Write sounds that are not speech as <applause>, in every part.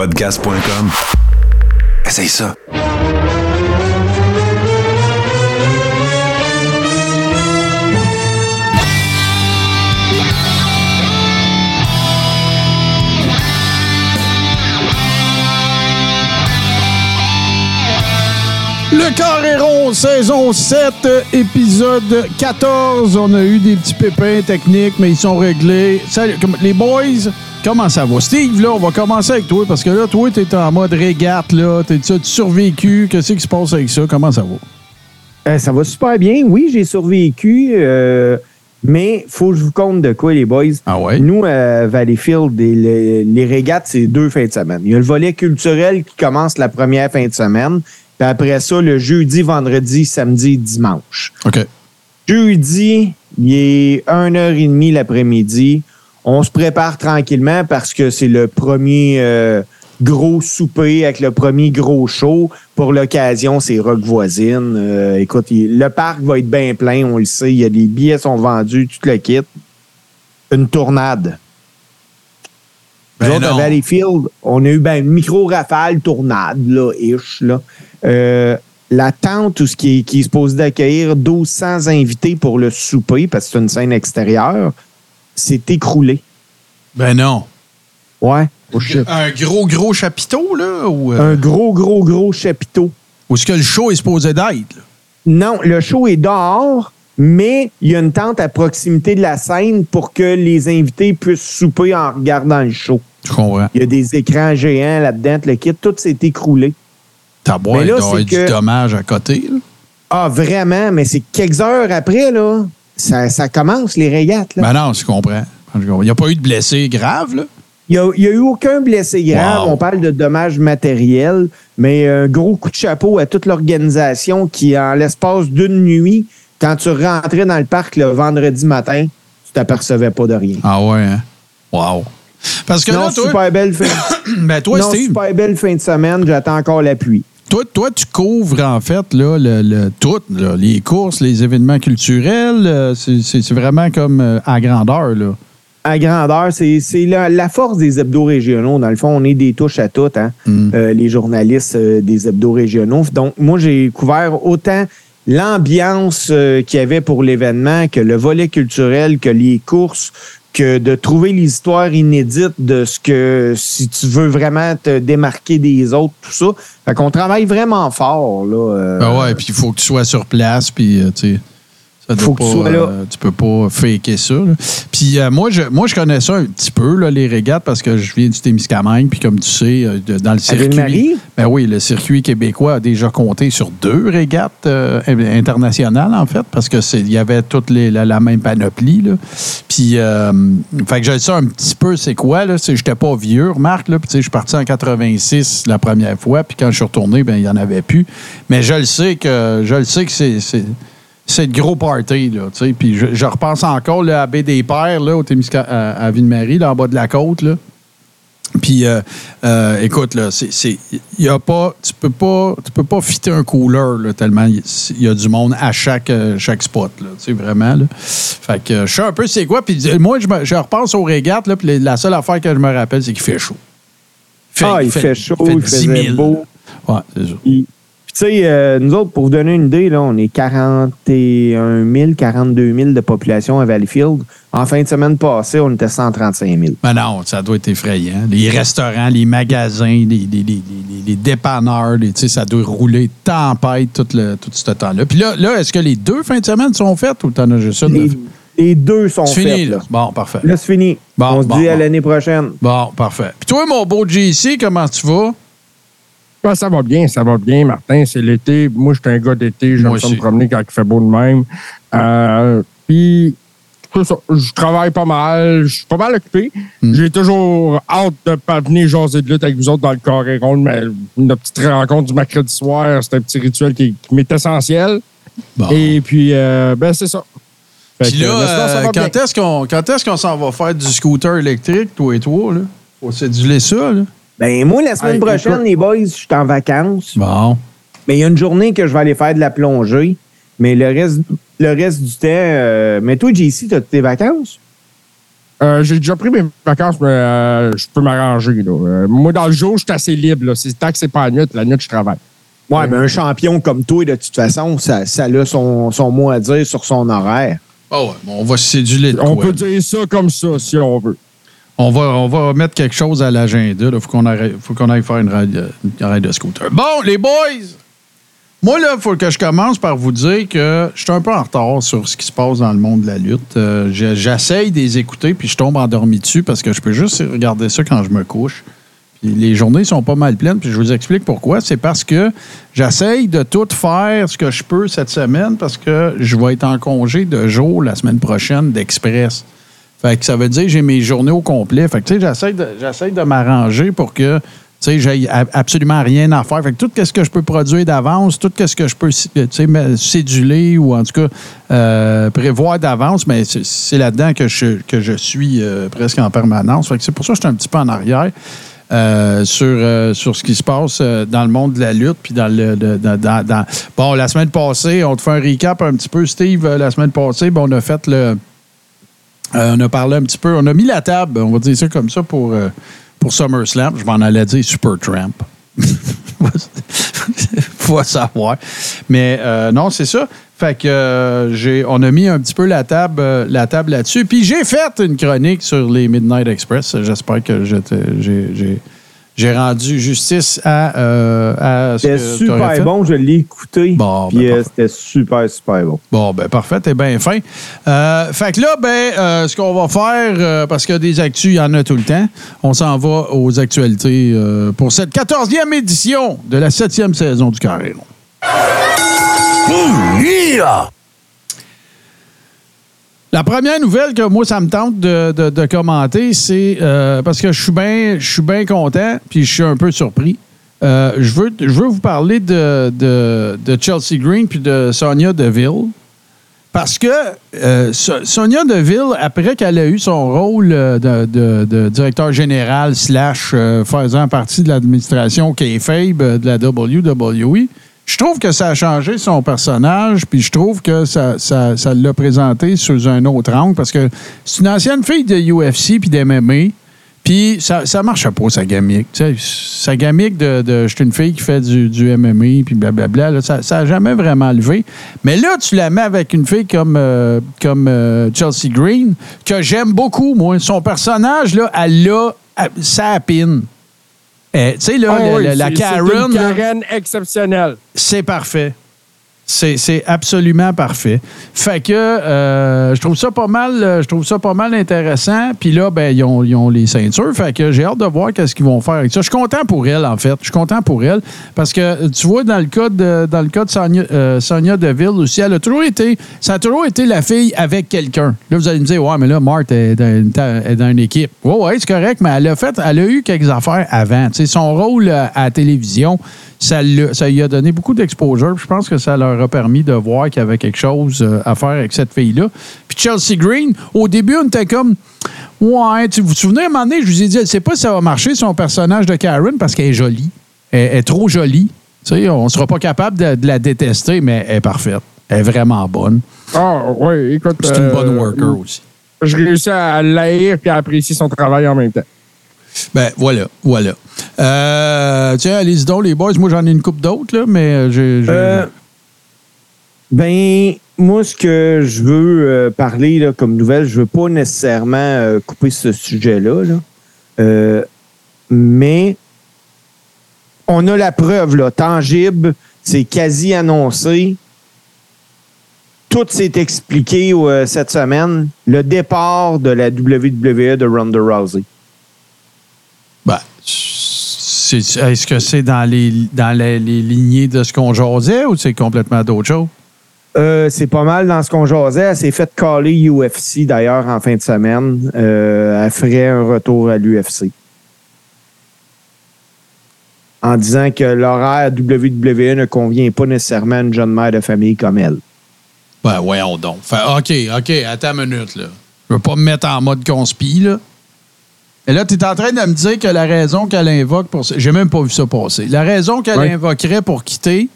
Podcast.com. Essaye ça. Le Carréron, saison 7, épisode 14. On a eu des petits pépins techniques, mais ils sont réglés. Salut, les boys, comment ça va? Steve, là, on va commencer avec toi, parce que là, toi, t'es en mode régate, là. T'es tu survécu. Qu'est-ce qui se passe avec ça? Comment ça va? Euh, ça va super bien. Oui, j'ai survécu, euh, mais faut que je vous compte de quoi, les boys. Ah ouais? Nous, à Valleyfield, les, les régates, c'est deux fins de semaine. Il y a le volet culturel qui commence la première fin de semaine. Puis après ça, le jeudi, vendredi, samedi, dimanche. OK. Jeudi, il est 1h30 l'après-midi. On se prépare tranquillement parce que c'est le premier euh, gros souper avec le premier gros show. Pour l'occasion, c'est Rock Voisine. Euh, écoute, il- le parc va être bien plein, on le sait. Il y a des billets sont vendus, tout le kit. Une tournade. Ben Nous autres, à non. Valleyfield, on a eu ben, une micro-rafale tournade, là, ish, là. Euh, la tente où ce qui, est, qui est supposé d'accueillir 1200 invités pour le souper, parce que c'est une scène extérieure, s'est écroulée. Ben non. Ouais. Un gros, gros chapiteau, là? Ou, euh, Un gros, gros, gros chapiteau. ou est-ce que le show est supposé d'être? Non, le show est dehors, mais il y a une tente à proximité de la scène pour que les invités puissent souper en regardant le show. Je comprends. Il y a des écrans géants là-dedans, le kit, tout s'est écroulé. Ta boîte Mais là, doit du que- dommage à côté, là. Ah, vraiment, mais c'est quelques heures après, là, ça, ça commence, les régates. Là. Ben non, je comprends. Il n'y a pas eu de blessés graves, là? Il n'y a, eu aucun blessé grave. Wow. On parle de dommages matériels, mais un gros coup de chapeau à toute l'organisation qui, en l'espace d'une nuit, quand tu rentrais dans le parc le vendredi matin, tu t'apercevais pas de rien. Ah ouais, hein? Wow. Parce que non, là, toi, super belle fin. <coughs> ben toi, non, Steve, super belle fin de semaine. J'attends encore la pluie. Toi, toi, tu couvres en fait là, le, le- tout, là, les courses, les événements culturels. euh, c'est- vraiment comme euh, à grandeur. Là. À grandeur, c'est c'est la, la force des hebdos régionaux. Dans le fond, on est des touches à toutes, hein, Mm. euh, les journalistes des hebdos régionaux. Donc, moi, j'ai couvert autant l'ambiance qu'il y avait pour l'événement que le volet culturel, que les courses, que de trouver les histoires inédites de ce que, si tu veux vraiment te démarquer des autres, tout ça. Fait qu'on travaille vraiment fort, là. euh, Ben ouais, puis il faut que tu sois sur place, puis euh, tu sais. Ça Faut que tu sois là. euh, tu peux pas faker ça. là. Puis euh, moi, je, moi, je connais ça un petit peu, là, les régates, parce que je viens du Témiscamingue, puis comme tu sais, euh, de- dans le circuit. Ville-Marie? Ben oui, le circuit québécois a déjà compté sur deux régates euh, internationales, en fait, parce que c'est il y avait toute les, la, la même panoplie. Là. Puis, euh, fait que je sais un petit peu c'est quoi. Là. Je n'étais pas vieux, remarque. Là. Puis, tu sais, je suis parti en 86 la première fois, puis quand je suis retourné, ben il n'y en avait plus. Mais je le sais que je le sais que c'est. c'est c'est de gros party, là, tu sais. Puis je, je repense encore là, à Baie des Pères, là, au Témisca- à, à Ville-Marie, là, en bas de la côte, là. Puis, euh, euh, écoute, là, c'est, c'est, y a pas, tu peux pas, tu peux pas fitter un cooler, là, tellement il y, a du monde à chaque, euh, chaque spot, là, tu sais, vraiment, là. Fait que je sais un peu c'est quoi. Puis moi, je, je repense aux régates, là, puis la seule affaire que je me rappelle, c'est qu'il fait chaud. ah, il fait, chaud, il, 10 faisait 000. beau. Ouais, c'est ça. Puis, tu sais, euh, nous autres, pour vous donner une idée, là, on est 41 000, 42 000 de population à Valleyfield. En fin de semaine passée, on était 135 000. Ben non, ça doit être effrayant. Les restaurants, les magasins, les, les, les, les- dépanneurs, les- tu sais, ça doit rouler tempête tout, le, tout ce temps-là. Puis là, là est-ce que les deux fins de semaine sont faites ou t'en as juste une? Les, les deux sont C'est faites. fini, là. là. Bon, parfait. Là, c'est fini. Bon, on se bon, dit à l'année prochaine. Bon, parfait. Puis toi, mon beau JC, comment tu vas? Ben, ça va bien, ça va bien, Martin. C'est l'été. Moi, je suis un gars d'été. J'aime ça me promener quand il fait beau de même. Euh, Puis, je travaille pas mal. Je suis pas mal occupé. Hmm. J'ai toujours hâte de pas venir jaser de lutte avec vous autres dans le carré rond. Mais notre petite rencontre du mercredi soir, c'est un petit rituel qui, qui m'est essentiel. Bon. Et puis, euh, ben, c'est ça. Puis là, euh, quand est-ce qu'on qu'on s'en va faire du scooter électrique, toi et toi, là? Faut céduler ça, là. Ben, moi, la semaine Hey, prochaine, écoute. les boys, je suis en vacances. Bon. Mais il y a une journée que je vais aller faire de la plongée. Mais le reste, le reste du temps. euh, mais toi, JC, t'as tes vacances? Euh, J'ai déjà pris mes vacances, mais euh, je peux m'arranger. là. Euh, moi, dans le jour, je suis assez libre. Là. C'est tant que c'est pas la nuit, la nuit, je travaille. Ouais, mais un champion comme toi, de toute façon, ça, ça a son, son mot à dire sur son horaire. Ah ouais, bon, on va se séduler On quoi, peut dire ça comme ça, si on veut. On va, on mettre quelque chose à l'agenda. Il faut qu'on aille faire une ride, une ride de scooter. Bon, les boys! Moi, là, il faut que je commence par vous dire que je suis un peu en retard sur ce qui se passe dans le monde de la lutte. Euh, J'essaye de les écouter, puis je tombe endormi dessus parce que je peux juste regarder ça quand je me couche. Puis les journées sont pas mal pleines, puis je vous explique pourquoi. C'est parce que j'essaye de tout faire ce que je peux cette semaine parce que je vais être en congé de jour la semaine prochaine d'Express. Fait que ça veut dire que j'ai mes journées au complet. Fait que, tu sais, j'essaie de, j'essaie de m'arranger pour que, tu sais, j'ai absolument rien à faire. Fait que tout ce que je peux produire d'avance, tout ce que je peux, céduler ou en tout cas euh, prévoir d'avance, mais c'est, là-dedans que je, que je suis euh, presque en permanence. Fait que c'est pour ça que je suis un petit peu en arrière. euh, sur, sur ce qui se passe dans le monde de la lutte. Puis dans le. de- dans- dans- Bon, la semaine passée, on te fait un recap un petit peu, Steve. La semaine passée, ben, on a fait le. Euh, on a parlé un petit peu, on a mis la table, on va dire ça comme ça pour, euh, SummerSlam. Je m'en allais dire Super Tramp. <laughs> Faut savoir. Mais euh, non, c'est ça. Fait que j'ai, on a mis un petit peu la table, la table là-dessus. Puis j'ai fait une chronique sur les Midnight Express. J'espère que j'ai- j'ai rendu justice à, euh, à ce C'était fait. super bon, je l'ai écouté. Bon, puis ben, euh, parfait. c'était super, super bon. Bon, ben parfait, t'es bien fin. Euh, fait que là, ben, euh, ce qu'on va faire, euh, parce que des actus, il y en a tout le temps, on s'en va aux actualités euh, pour cette 14e édition de la 7e saison du Carré rond. La première nouvelle que moi, ça me tente de, commenter, c'est euh, parce que je suis bien bien content, puis je suis un peu surpris. Euh, je, veux, je veux vous parler de, Chelsea Green puis de Sonia Deville. Parce que euh, So- Sonia Deville, après qu'elle a eu son rôle de, directeur général slash faisant partie de l'administration euh, de la WWE, je trouve que ça a changé son personnage, puis je trouve que ça, ça, ça l'a présenté sous un autre angle, parce que c'est une ancienne fille de UFC puis d'MMA, puis ça, ça marche pas, sa gamique. Sa gamique de, je suis une fille qui fait du, du MMA, puis blablabla, ça n'a jamais vraiment levé. Mais là, tu la mets avec une fille comme, euh, comme euh, Chelsea Green, que j'aime beaucoup, moi. Son personnage, là, elle l'a, ça apine. Eh, tu sais, là, Ah la, oui, la- Karen, C'est une Karen exceptionnelle. c'est parfait. C'est absolument parfait. Fait que euh, je trouve ça pas mal, euh, je trouve ça pas mal intéressant. Puis là, ben, ils ont, ils ont les ceintures. Fait que j'ai hâte de voir qu'est-ce qu'ils vont faire avec ça. Je suis content pour elle, en fait. Je suis content pour elle. Parce que tu vois, dans le cas de, dans le cas de Sonia, euh, Deville aussi, elle a toujours été. Ça a toujours été la fille avec quelqu'un. Là, vous allez me dire, ouais, mais là, Marthe est dans une, est dans une équipe. Ouais, ouais, c'est correct, mais elle a fait, elle a eu quelques affaires avant. Sais, son rôle à la télévision, ça, lui a donné beaucoup d'exposure. Je pense que ça leur a permis de voir qu'il y avait quelque chose euh, à faire avec cette fille-là. Puis Chelsea Green, au début, on était comme. Ouais, tu vous vous souvenez, à un moment donné, je vous ai dit, je ne sais pas si ça va marcher, son personnage de Karen, parce qu'elle est jolie. Elle, elle est trop jolie. Tu sais, on ne sera pas capable de, de la détester, mais elle est parfaite. Elle est vraiment bonne. Ah, oui, écoute. C'est une bonne euh, worker aussi. Je réussis à l'haïr et à apprécier son travail en même temps. Ben, voilà, voilà. Euh, tiens, allez-y donc, les boys. Moi, j'en ai une coupe d'autres, là, mais euh, j'ai. Euh, ben, moi, ce que je veux euh, parler là, comme nouvelle, je veux pas nécessairement couper ce sujet-là, là. Mais on a la preuve là, tangible, c'est quasi annoncé. Tout s'est expliqué cette semaine. Le départ de la WWE de Ronda Rousey. Est-ce que c'est dans les dans les, les lignées de ce qu'on jasait ou c'est complètement d'autre chose? Euh, c'est pas mal dans ce qu'on jasait. Elle s'est fait caller UFC d'ailleurs en fin de semaine. Euh, elle ferait un retour à l'UFC. En disant que l'horaire WWE ne convient pas nécessairement à une jeune mère de famille comme elle. Ben, voyons donc. Fait, OK, OK, attends une minute, là. Je veux pas me mettre en mode conspi, là. Et là, tu es en train de me dire que la raison qu'elle invoque pour... J'ai même pas vu ça passer. La raison qu'elle Ouais. invoquerait pour quitter,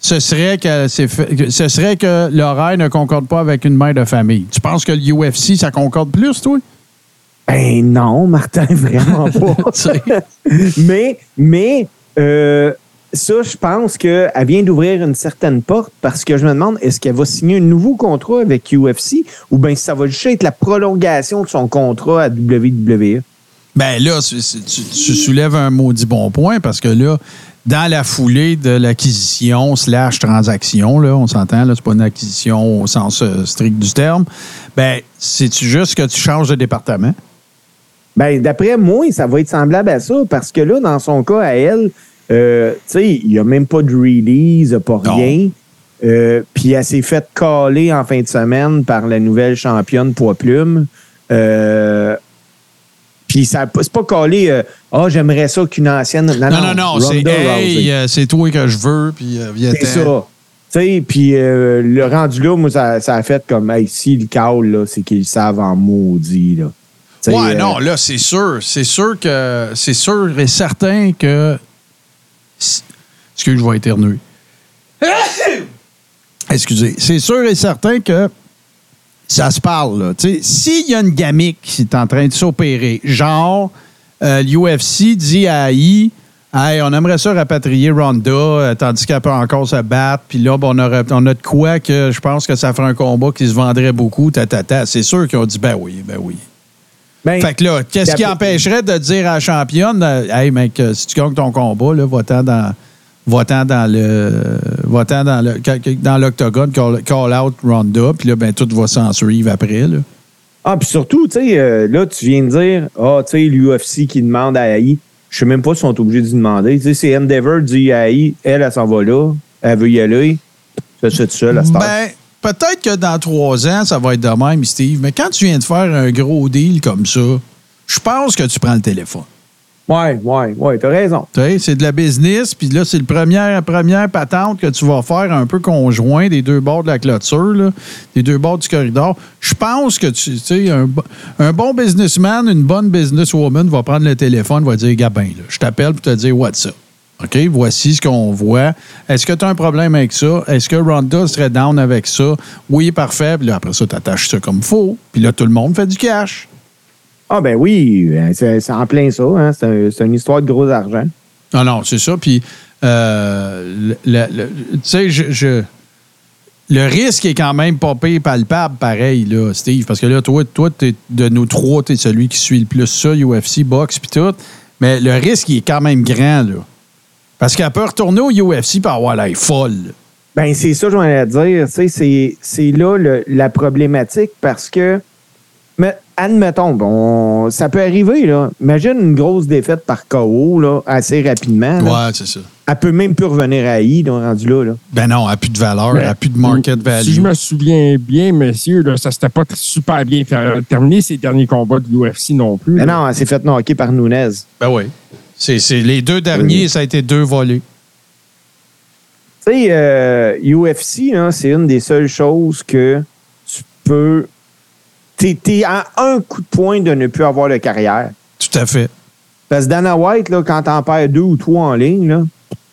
ce serait que, ce serait que l'horaire ne concorde pas avec une mère de famille. Tu penses que l'UFC, ça concorde plus, toi? Ben non, Martin, <laughs> vraiment pas. <laughs> Mais, mais euh, ça, je pense qu'elle vient d'ouvrir une certaine porte parce que je me demande, est-ce qu'elle va signer un nouveau contrat avec UFC ou bien ça va juste être la prolongation de son contrat à WWE? Ben là, tu soulèves un maudit bon point parce que là, dans la foulée de l'acquisition slash transaction, là, on s'entend, là, c'est pas une acquisition au sens euh, strict du terme, ben, c'est-tu juste que tu changes de département? Ben, d'après moi, ça va être semblable à ça parce que là, dans son cas, à elle, euh, tu sais, il n'y a même pas de release, il n'y a pas Non. rien. Euh, Puis elle s'est faite caler en fin de semaine par la nouvelle championne poids plume. Euh, Puis ça c'est pas calé, euh, ah, j'aimerais ça qu'une ancienne. Non, Non, non, non, c'est hey, c'est toi que je veux, puis C'est ça. Tu sais, puis le rendu là, moi, ça, ça a fait comme, hey, si le là, c'est qu'ils savent en maudit, là. Ouais, euh, non, là, c'est sûr. C'est sûr que. C'est sûr et certain que. Excuse, je vais éternuer. Excusez. C'est sûr et certain que ça se parle, s'il y a une gamique qui est en train de s'opérer, genre, euh, l'UFC dit à AI, Hey, on aimerait ça rapatrier Ronda, euh, tandis qu'elle peut encore se battre. Puis là, on, on a de quoi que je pense que ça ferait un combat qui se vendrait beaucoup. Ta, ta, ta. C'est sûr qu'ils ont dit, ben oui, ben oui. Ben, Fait que là, qu'est-ce qui empêcherait de dire à la championne, euh, hey mec, euh, si tu gagnes ton combat, là, va-t'en dans, va-t'en dans le, va-t'en dans le, dans l'octogone, call, call out Ronda, puis là, ben tout va s'en suivre après, là. Ah, puis surtout, tu sais, euh, là, tu viens de dire, ah, tu sais, l'UFC qui demande à AI. Je sais même pas si sont obligés d'y demander. Tu sais, c'est Endeavor dit à AI, elle, elle s'en va là, elle veut y aller. Ça se fait tout seul à cette. Ben, peut-être que dans trois ans, ça va être de même, Steve, mais quand tu viens de faire un gros deal comme ça, je pense que tu prends le téléphone. Ouais, ouais, ouais, t'as raison. C'est de la business, puis là, c'est la première patente que tu vas faire un peu conjoint des deux bords de la clôture, là, des deux bords du corridor. Je pense que tu sais, un, un bon businessman, une bonne businesswoman va prendre le téléphone, va dire Gabin, je t'appelle pour te dire what's up. OK, voici ce qu'on voit. Est-ce que tu as un problème avec ça? Est-ce que Ronda serait down avec ça? Oui, parfait. Puis là, après ça, tu attaches ça comme faux. Puis là, tout le monde fait du cash. Ah, ben oui, ben, c'est en plein ça. Hein? C'est un- c'est une histoire de gros argent. Non, non, c'est ça. Puis, euh, tu sais, je, je- le risque est quand même pas pire palpable, pareil, là, Steve. Parce que là, toi, toi t'es- de nous trois, tu es celui qui suit le plus ça, UFC, boxe, puis tout. Mais le risque, il est quand même grand, là. Parce qu'elle peut retourner au UFC et avoir l'air folle. Ben, c'est ça, je voulais dire. Tu sais, c'est- c'est là le- la problématique parce que, mais, admettons, bon, ça peut arriver, là. Imagine une grosse défaite par KO, là, assez rapidement. là. Ouais, c'est ça. Elle peut même plus revenir à I, donc, rendu là, là. Ben non, elle n'a plus de valeur, elle n'a plus de market value. Si je me souviens bien, messieurs, là, ça s'était pas super bien ter- terminé ces derniers combats de l'UFC non plus. Mais là. non, elle s'est fait knocker par Nunez. Ben oui. C'est c'est- les deux derniers, ça a été deux volés. Tu sais, euh, UFC, là, c'est une des seules choses que tu peux. T'es es à un coup de poing de ne plus avoir de carrière. Tout à fait. Parce que Dana White, là, quand t'en perds deux ou trois en ligne, là,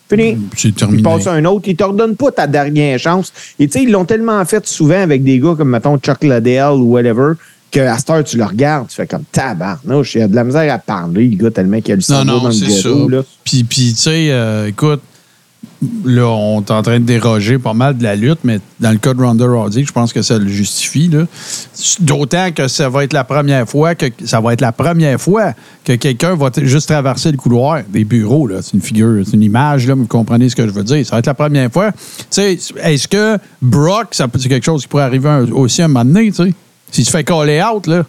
fini. C'est terminé. Il passe à un autre, il te redonne pas ta dernière chance. Et tu sais, ils l'ont tellement fait souvent avec des gars comme, mettons, Chuck Liddell ou whatever, qu'à cette heure, tu le regardes, tu fais comme tabarnouche, il y a de la misère à parler, le gars, tellement qu'il y a le Non, cerveau non, dans le c'est ça. gâteau, là. Puis, puis tu sais, euh, écoute, là, on est en train de déroger pas mal de la lutte, mais dans le cas de Ronda Rousey, je pense que ça le justifie. là. D'autant que ça va être la première fois que ça va être la première fois que quelqu'un va juste traverser le couloir des bureaux. là. C'est une figure, c'est une image, là, mais vous comprenez ce que je veux dire. Ça va être la première fois. Tu sais, est-ce que Brock, ça peut- c'est quelque chose qui pourrait arriver un- aussi un moment donné, tu sais? S'il se fait caller out, là,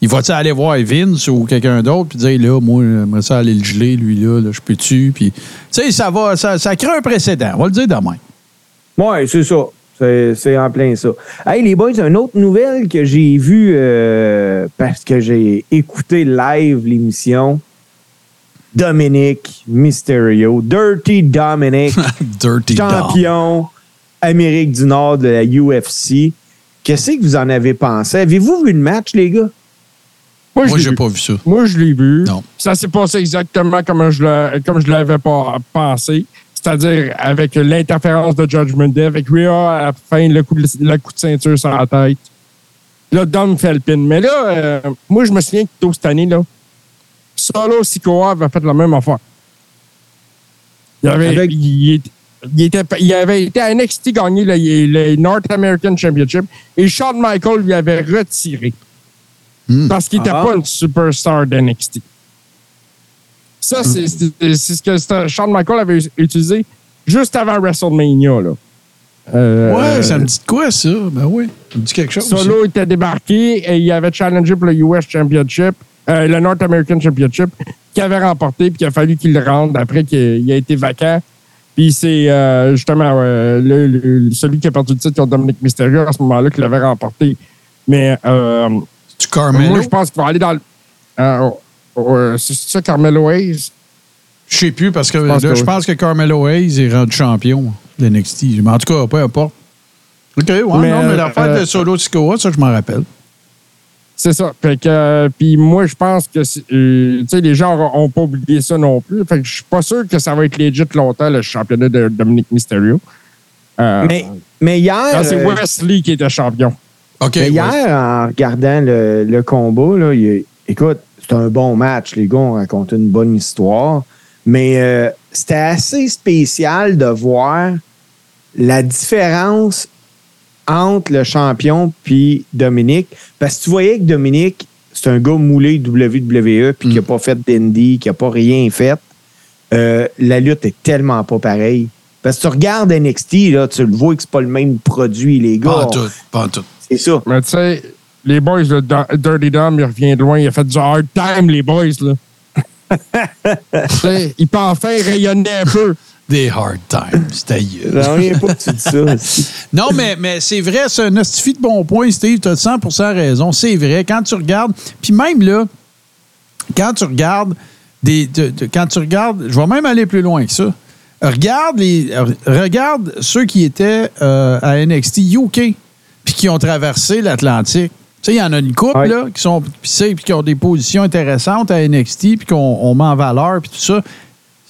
il va-tu aller voir Vince ou quelqu'un d'autre puis dire là, moi, j'aimerais ça aller le geler, lui là, là je peux-tu? Puis, tu sais, ça va, ça, ça crée un précédent. On va le dire demain. Ouais, c'est ça. C'est en plein ça. Hey, les boys, une autre nouvelle que j'ai vue euh, parce que j'ai écouté live l'émission. Dominic Mysterio, Dirty Dominic, <laughs> Dirty champion Amérique du Nord de la UFC. Qu'est-ce que vous en avez pensé? Avez-vous vu le match, les gars? Moi, je vu. pas vu ça. Moi, je l'ai vu. Non. Ça s'est passé exactement comme je l'avais pas pensé. C'est-à-dire avec l'interférence de Judgment Day, avec Rhea à la fin, le coup de, le coup de ceinture sur la tête. Là, Dom fait le pin. Mais là, euh, moi, je me souviens que tôt cette année, là, Solo Sikoa avait fait la même affaire. Il, avait, Avec- il, était- il était- il avait été à NXT gagner le, le North American Championship et Shawn Michaels lui avait retiré. Hmm. Parce qu'il n'était Ah. pas une superstar d'NXT. Ça, c'est c'est- ce que Shawn Michaels avait utilisé juste avant WrestleMania. Là. Euh, Ouais, ça me dit de quoi, ça? Ben oui, ça me dit quelque chose. Solo était débarqué et il avait challengé pour le US Championship, euh, le North American Championship, qu'il avait remporté, puis il a fallu qu'il le rende après qu'il il a été vacant. Puis c'est euh, justement euh, le- le- celui qui a perdu le titre contre Dominic Mysterio à ce moment-là qui l'avait remporté. Mais euh, Tu Carmelo? moi, je pense qu'il va aller dans le. euh, c'est ça, Carmelo Hayes? Je sais plus parce que Je pense là, que je pense que Carmelo Hayes est rendu champion de NXT. Mais en tout cas, peu importe. OK, ouais, Mais, non, mais l'affaire euh, de Solo Sikoa, ça, je m'en rappelle. C'est ça. Fait que, euh, puis moi, je pense que, c'est- euh, les gens n'ont pas oublié ça non plus. Fait que je suis pas sûr que ça va être legit longtemps, le championnat de Dominic Mysterio. Euh, Mais, mais hier, c'est Wesley qui était champion. OK. mais ouais. hier en regardant le, le là, il- écoute, c'était un bon match. Les gars ont raconté une bonne histoire. Mais euh, c'était assez spécial de voir la différence entre le champion puis Dominique. Parce que tu voyais que Dominique, c'est un gars moulé WWE puis qui n'a pas fait d'indie, qui n'a pas rien fait. Euh, la lutte est tellement pas pareille. Parce que tu regardes NXT, là, tu le vois que c'est pas le même produit, les gars. Pas en tout, pas en tout. C'est ça. Mais tu sais, les boys, le Dirty Dom, il revient de loin. Il a fait du hard time, les boys, là. <laughs> Tu sais, il peut enfin rayonner un peu. Des hard times, pas que tu dis ça. <laughs> Non, mais, mais c'est vrai, c'est un hostifie de bon point, Steve. Tu as 100 raison. C'est vrai. Quand tu regardes, puis même là, quand tu regardes des. de- de- quand tu regardes, je vais même aller plus loin que ça. Regarde, les, regarde ceux qui étaient euh, à NXT UK puis qui ont traversé l'Atlantique. Tu sais, il y en a une couple là, qui sont puis qui ont des positions intéressantes à NXT puis qu'on on met en valeur puis tout ça.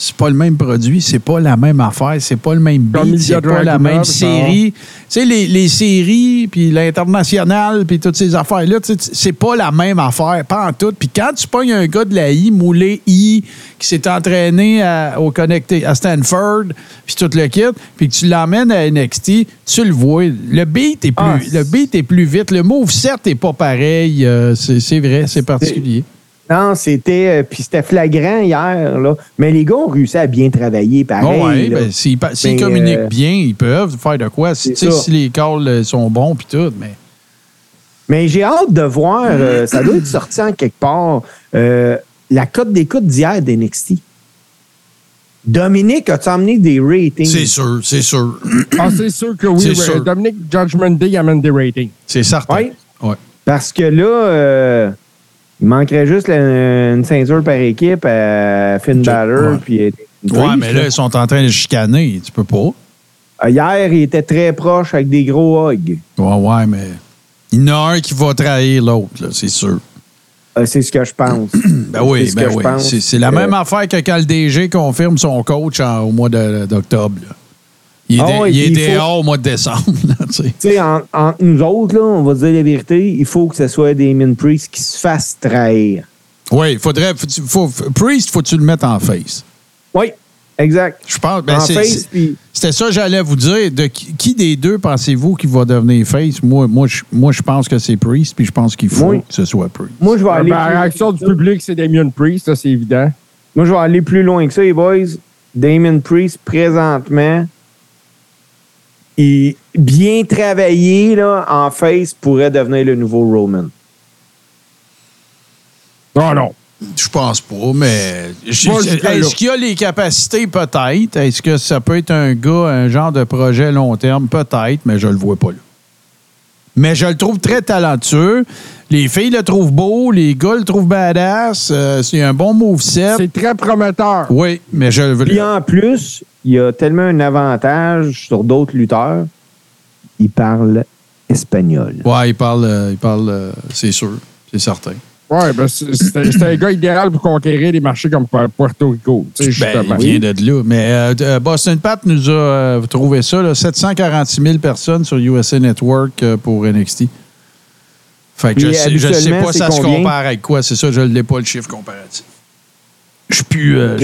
C'est pas le même produit, c'est pas la même affaire, c'est pas le même beat, c'est pas la même série. Tu sais, les, les séries, puis l'international, puis toutes ces affaires-là, c'est pas la même affaire, pas en tout. Puis quand tu pognes un gars de la I, moulé I, qui s'est entraîné à, au connecté à Stanford, puis tout le kit, puis que tu l'emmènes à NXT, tu le vois. Le beat est plus, Ah, le beat est plus vite. Le move set est pas pareil. euh, c'est c'est vrai, c'est particulier. Non, c'était. euh, Puis c'était flagrant hier, là. Mais les gars ont réussi à bien travailler pareil. Oh ouais, là. ben, s'ils communiquent euh, bien, ils peuvent faire de quoi. Si, si les calls euh, sont bons, puis tout, mais. Mais j'ai hâte de voir, euh, ça doit être sorti en quelque part, euh, la cote d'écoute d'hier d'NXT. Dominique, as-tu emmené des ratings? C'est sûr, c'est sûr. Ah, c'est sûr que oui. Sûr. Dominic Judgment Day amène des ratings. C'est certain. Oui. Ouais. Parce que là, euh, il manquerait juste la- une ceinture par équipe à Finn Balor. Ouais. Puis, euh, une Ouais, mais là, ils sont en train de chicaner. Tu peux pas. Euh, Hier, il était très proche avec des gros hugs. Ouais, ouais, mais. Il y en a un qui va trahir l'autre, c'est sûr. Euh, c'est ce que je pense. <clears throat> Ben oui, C'est ce ben que je oui. pense. C'est la Euh, même affaire que quand le DG confirme son coach en- au mois de- d'octobre. Il est, Ah il est faut- au mois de décembre. <laughs> tu sais. En- entre nous autres, là, on va dire la vérité, il faut que ce soit Damien Priest qui se fasse trahir. oui, il faudrait. Faut, faut- Priest, faut que tu le mettes en face? Oui, exact. Je pense. ben, en c'est- face, c'est- puis C'était ça que j'allais vous dire. De qui, qui des deux pensez-vous qui va devenir face? Moi, moi, je, moi, je pense que c'est Priest, puis je pense qu'il faut Oui. que ce soit Priest. moi, je vais aller. Ben, la plus- réaction du public, c'est Damien Priest, ça, c'est évident. Moi, je vais aller plus loin que ça, les boys. Damon Priest, présentement, il, bien travaillé là, en face, pourrait devenir le nouveau Roman. Non, non. Je pense pas, mais est-ce qu'il y a les capacités? Peut-être. Est-ce que ça peut être un gars, un genre de projet long terme? Peut-être, mais je le vois pas là. Mais je le trouve très talentueux. Les filles le trouvent beau, les gars le trouvent badass. euh, c'est un bon moveset. C'est très prometteur. Oui, mais je le Puis en plus, il a tellement un avantage sur d'autres lutteurs. Il parle espagnol. Ouais, il parle, euh, il parle euh, c'est sûr, c'est certain. Ouais, ben, c'est un gars idéal pour conquérir des marchés comme Puerto Rico. Tu sais, Ben, il vient de là. Mais euh, euh, Boston Pat nous a euh, trouvé ça, là, 746 000 personnes sur USA Network euh, pour NXT. Fait que je sais, je sais pas ça se compare avec quoi. C'est ça, je l'ai pas le chiffre comparatif. Je suis plus. euh,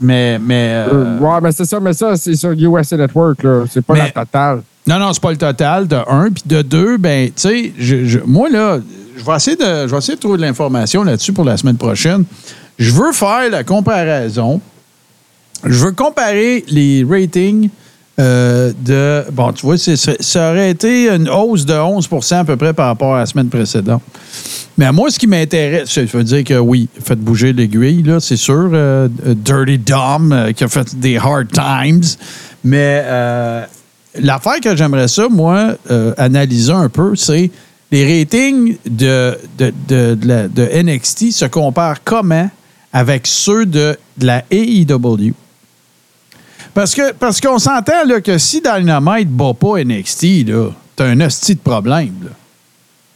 mais. mais euh, Euh, ouais, mais c'est ça, mais ça, c'est sur USA Network, là. C'est pas Mais- la totale. Non, non, c'est pas le total de un. Puis de deux, ben, tu sais, je- je- moi, là, je vais, essayer de, je de trouver de l'information là-dessus pour la semaine prochaine. Je veux faire la comparaison. Je veux comparer les ratings euh, de. Bon, tu vois, ça aurait été une hausse de 11% à peu près par rapport à la semaine précédente. Mais moi, ce qui m'intéresse, je veux dire que oui, faites bouger l'aiguille, là, c'est sûr. euh, euh, Dirty Dom qui a fait des hard times. Mais l'affaire que j'aimerais ça, moi, analyser un peu, c'est les ratings de, de, de, de la- de NXT se comparent comment avec ceux de, de la AEW. Parce que parce qu'on s'entend là, que si Dynamite bat pas NXT, là, t'as un hostie de problème. là.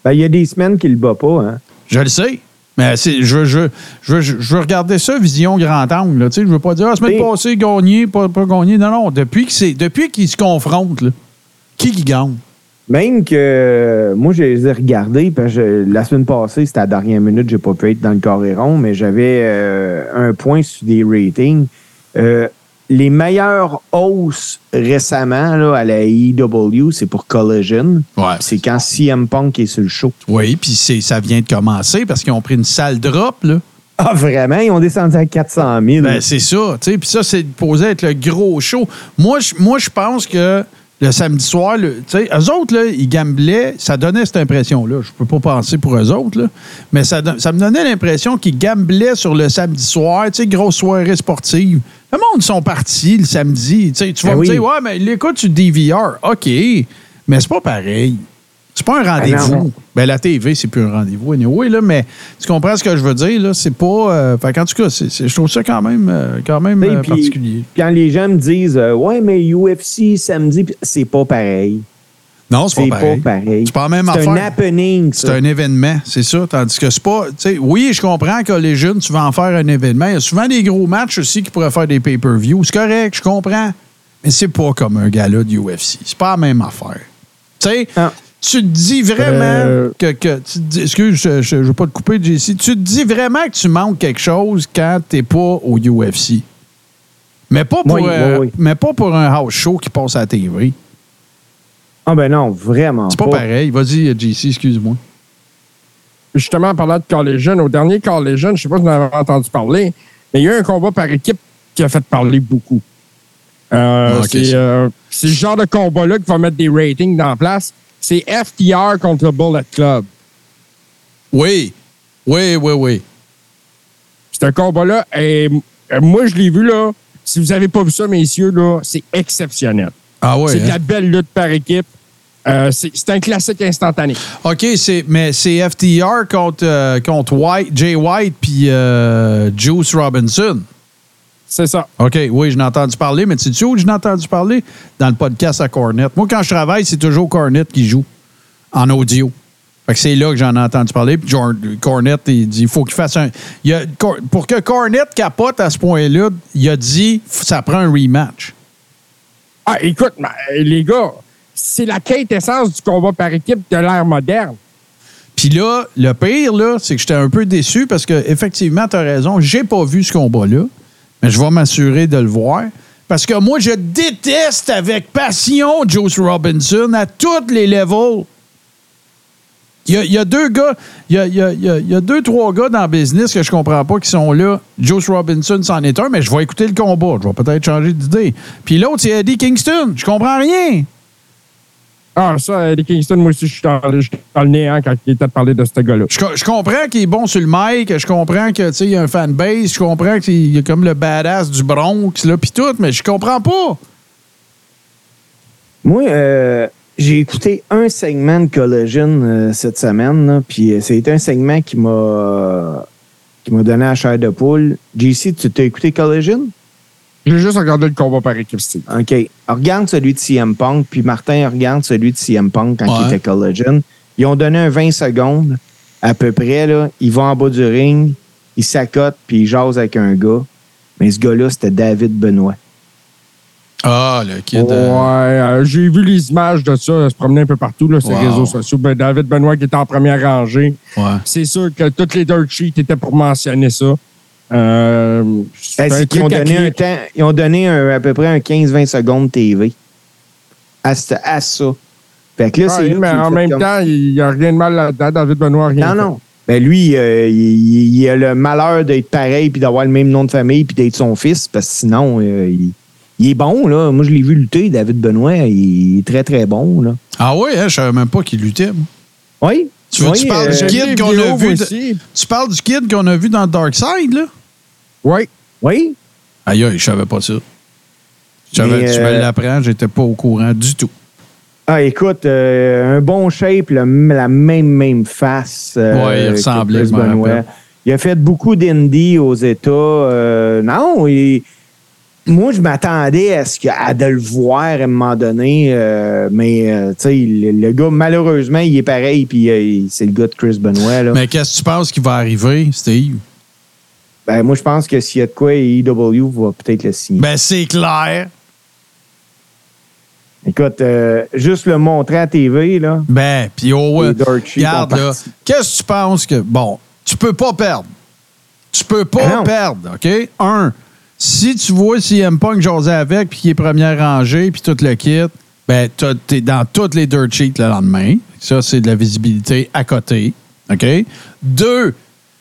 Ben, il y a des semaines qu'il ne bat pas. Hein. Je le sais. Mais c'est- je, veux- je, je, je veux regarder ça vision grand angle. Là. Je veux pas dire, ah, semaine passée, gagné, pas, pas gagné. Non, non. Depuis que c'est- depuis qu'ils se confrontent, là, qui qui gagne? Même que euh, moi, je les ai regardés. Parce que la semaine passée, c'était à la dernière minute, j'ai pas pu être dans le carré rond, mais j'avais euh, un point sur des ratings. Euh, les meilleures hausses récemment là, à la AEW, c'est pour Collision. Ouais. C'est quand CM Punk est sur le show. Oui, puis ça vient de commencer parce qu'ils ont pris une sale drop. Là. Ah, vraiment? Ils ont descendu à 400 000. Ben, c'est ça. tu sais. Puis ça, c'est posé être le gros show. Moi, je, moi, je pense que le samedi soir, le, eux autres, là, ils gamblaient. Ça donnait cette impression-là. Je peux pas penser pour eux autres, là, mais ça, ça me donnait l'impression qu'ils gamblaient sur le samedi soir. Grosse soirée sportive. Le monde sont partis le samedi. Tu tu vas Ben me oui. dire, ouais, mais il écoute sur DVR. OK, mais c'est pas pareil. C'est pas un non, rendez-vous. Ben, la TV, c'est plus un rendez-vous. Anyway, là, mais tu comprends ce que je veux dire? Là? C'est pas. Euh, fait qu'en tout cas, c'est- c'est- je trouve ça quand même, euh, quand même sais, euh, particulier. Quand les gens me disent euh, Ouais, mais UFC samedi, c'est pas pareil. Non, c'est C'est pas pas pareil. pareil. C'est pas la même C'est affaire. un happening, C'est un événement, c'est ça. Tandis que c'est pas. oui, je comprends que les jeunes, tu vas en faire un événement. Il y a souvent des gros matchs aussi qui pourraient faire des pay-per-view. C'est correct, je comprends. Mais c'est pas comme un gala de UFC. C'est pas la même affaire. Tu sais, Ah. Tu te dis vraiment Euh. que. que tu te dis- excuse, je, je, je veux pas te couper, JC. Tu te dis vraiment que tu manques quelque chose quand t'es pas au UFC. Mais pas pour, Oui, euh, oui. mais pas pour un house show qui passe à la TV. Ah, ben non, vraiment. C'est pas pareil. Vas-y, JC, excuse-moi. Justement, en parlant de Collision, au dernier Collision, je sais pas si vous en avez entendu parler, mais il y a eu un combat par équipe qui a fait parler beaucoup. Euh, Ah, c'est euh, le genre de combat-là qui va mettre des ratings dans la place. C'est FTR contre le Bullet Club. Oui. Oui, oui, oui. C'est un combat-là. Et euh, moi, je l'ai vu là. Si vous n'avez pas vu ça, messieurs, là, c'est exceptionnel. Ah ouais. c'est de hein? la belle lutte par équipe. Euh, c'est un classique instantané. OK, c'est, mais c'est FTR contre, euh, contre White, Jay White puis euh, Juice Robinson. C'est ça. OK, oui, je n'ai entendu parler, mais tu sais où je n'ai entendu parler? Dans le podcast à Cornet. Moi, quand je travaille, c'est toujours Cornet qui joue en audio. Fait que c'est là que j'en ai entendu parler. Puis Cornet, il dit il faut qu'il fasse un. il a- Cor- pour que Cornet capote à ce point-là, il a dit ça prend un rematch. Ah, écoute, les gars, c'est la quête essence du combat par équipe de l'ère moderne. Puis là, le pire, là, c'est que j'étais un peu déçu parce que effectivement, tu as raison, j'ai pas vu ce combat-là, mais je vais m'assurer de le voir. Parce que moi, je déteste avec passion Juice Robinson à tous les levels. Il y a, deux gars, il y a deux, trois gars dans le business que je comprends pas qui sont là. Juice Robinson, c'en est un, mais je vais écouter le combat. Je vais peut-être changer d'idée. Puis l'autre, c'est Eddie Kingston. Je comprends rien. Ah, ça, Eddie Kingston, moi aussi, je suis dans, je suis dans le néant quand il était de parler de ce gars-là. Je, co- je comprends qu'il est bon sur le mic, je comprends que tu sais, il y a un fanbase, je comprends qu'il y a comme le badass du Bronx là puis tout, mais je comprends pas. Moi, euh, j'ai écouté un segment de Collagen euh, cette semaine, là, puis euh, c'est un segment qui m'a qui m'a donné la chair de poule. JC, tu t'as écouté Collagen? J'ai juste regardé le combat par équipe, Steve. OK. Regarde celui de CM Punk, puis Martin regarde celui de CM Punk quand Ouais. il était Collagen. Ils ont donné un 20 secondes à peu près. Là. Il va en bas du ring, il s'accote, puis il jase avec un gars. Mais ce gars-là, c'était David Benoît. Ah, le kid. Ouais, euh, euh, j'ai vu les images de ça se promener un peu partout, là, sur les Wow. réseaux sociaux. Ben, David Benoît qui était en première rangée. ouais. C'est sûr que toutes les dirt sheets étaient pour mentionner ça. Euh, ont donné un temps, ils ont donné un- à peu près un 15-20 secondes TV à, ce- à ça. Fait que là, Ouais, c'est. là mais en même comme- temps, il n'y a rien de mal là-dedans. David Benoît, rien. Non, fait. non. Ben lui, euh, il, a le malheur d'être pareil puis d'avoir le même nom de famille puis d'être son fils parce que sinon, euh, il, il est bon, là. Moi, je l'ai vu lutter, David Benoît. Il est très, très bon, là. Ah oui, hein, je savais même pas qu'il luttait. Oui. Tu veux- oui, tu parles euh, du kid qu'on a vu aussi. Tu parles du kid qu'on a vu dans Dark Side, là? Oui. Oui. Aïe, aïe, je savais pas ça. Je savais- Mais, tu me euh, l'apprends, j'étais pas au courant du tout. Ah, écoute, euh, un bon shape, le- la même, même face. euh, Ouais, il que ressemblait, Chris je m'en Benoit. rappelle. Il a fait beaucoup d'indie aux États. euh, non, il- moi, je m'attendais à, ce que, à de le voir à un moment donné, euh, mais euh, tu sais, le, le gars, malheureusement, il est pareil, puis euh, il- c'est le gars de Chris Benoit. Là. Mais qu'est-ce que tu penses qui va arriver, Steve? Ben, moi, je pense que s'il y a de quoi, EW va peut-être le signer. Ben, c'est clair. Écoute, euh, juste le montrer à TV, là. Ben, puis oh, ouais, Sheets regarde, là, qu'est-ce que tu penses que... Bon, tu peux pas perdre. Tu peux Ben pas non. perdre, OK? Un, si tu vois CM Punk jaser avec, puis qu'il est première rangée, puis tout le kit, ben, t'es dans toutes les dirt sheets le lendemain. Ça, c'est de la visibilité à côté, OK? Deux,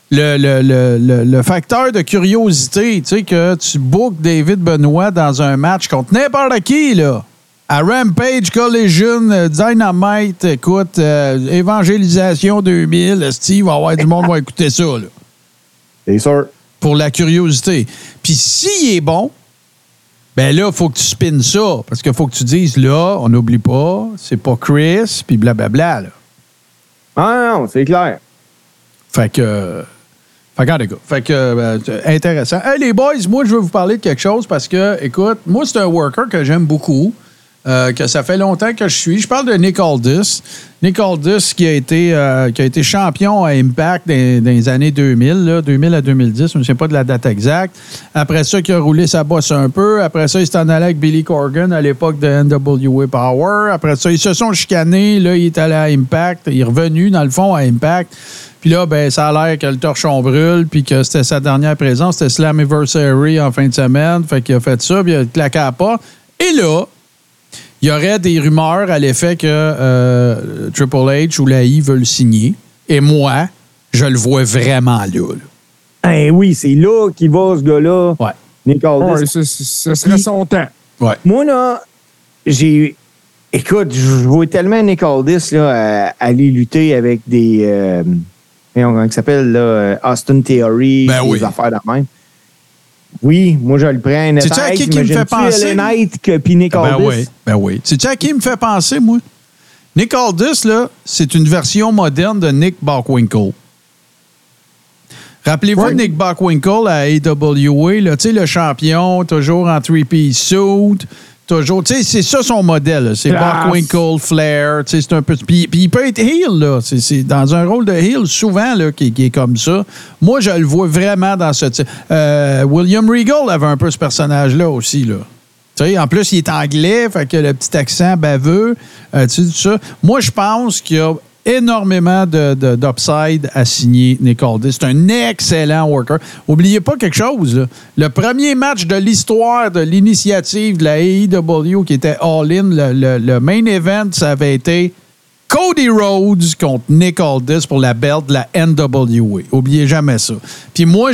le, le, le, le, le facteur de curiosité, tu sais, que tu bookes David Benoît dans un match contre n'importe qui, là. À Rampage, Collision, euh, Dynamite, écoute, euh, Évangélisation 2000, Steve va y avoir du monde qui va écouter ça, là, C'est sûr. pour la curiosité. Puis s'il est bon, ben là, il faut que tu spins ça, parce qu'il faut que tu dises, là, on n'oublie pas, c'est pas Chris, puis blablabla, là. Ah non, c'est clair. Fait que. Fait que, fait que, euh, c'est intéressant. Hey, les boys, moi, je veux vous parler de quelque chose parce que, écoute, moi, c'est un worker que j'aime beaucoup, euh, que ça fait longtemps que je suis. Je parle de Nick Aldis. Nick Aldis qui a été, euh, qui a été champion à Impact dans, dans les années 2000, là, 2000 à 2010, je ne sais pas de la date exacte. Après ça, qui a roulé sa bosse un peu. Après ça, il s'est en allé avec Billy Corgan à l'époque de NWA Power. Après ça, ils se sont chicanés. Là, il est allé à Impact. Il est revenu, dans le fond, à Impact. Puis là, ben, ça a l'air que le torchon brûle, puis que c'était sa dernière présence. C'était Slammiversary en fin de semaine. Fait qu'il a fait ça, puis il a claqué à pas. Et là, il y aurait des rumeurs à l'effet que euh, Triple H ou la I veulent signer. Et moi, je le vois vraiment là. là. Eh oui, c'est là qu'il va, ce gars-là. Ouais. Nick Aldis. Ouais, ce, ce- ce serait son temps. Ouais. Moi, là, j'ai. Écoute, je vois tellement Nick Aldis là, à- aller lutter avec des. Euh, comment il s'appelle, là, euh, Austin Theory, Ben des affaires de même. Oui, moi, je le prends. Sais-tu à qui qui me fait penser? Knight que puis Nick Ben oui, ben oui. Tu sais à qui il me fait penser, moi? Nick Aldis, là, c'est une version moderne de Nick Bockwinkel. Rappelez-vous Nick Bockwinkel à AWA, là, tu sais, le champion, toujours en three-piece suit, toujours, tu sais, c'est ça son modèle. C'est. Bockwinkel, Flair, tu sais, c'est un peu... Puis, puis il peut être heel, là. C'est, dans un rôle de heel, souvent, là, qui, qui est comme ça. Moi, je le vois vraiment dans ce type. Euh, William Regal avait un peu ce personnage-là aussi, là. Tu sais, en plus, il est anglais, fait que le petit accent baveux, euh, tu sais, tout ça. Moi, je pense qu'il y a énormément de, de- d'upside à signer Nick Aldis. C'est un excellent worker. Oubliez pas quelque chose. là. Le premier match de l'histoire de l'initiative de la AEW qui était all-in, le, le- le main event, ça avait été Cody Rhodes contre Nick Aldis pour la belt de la NWA. Oubliez jamais ça. Puis moi,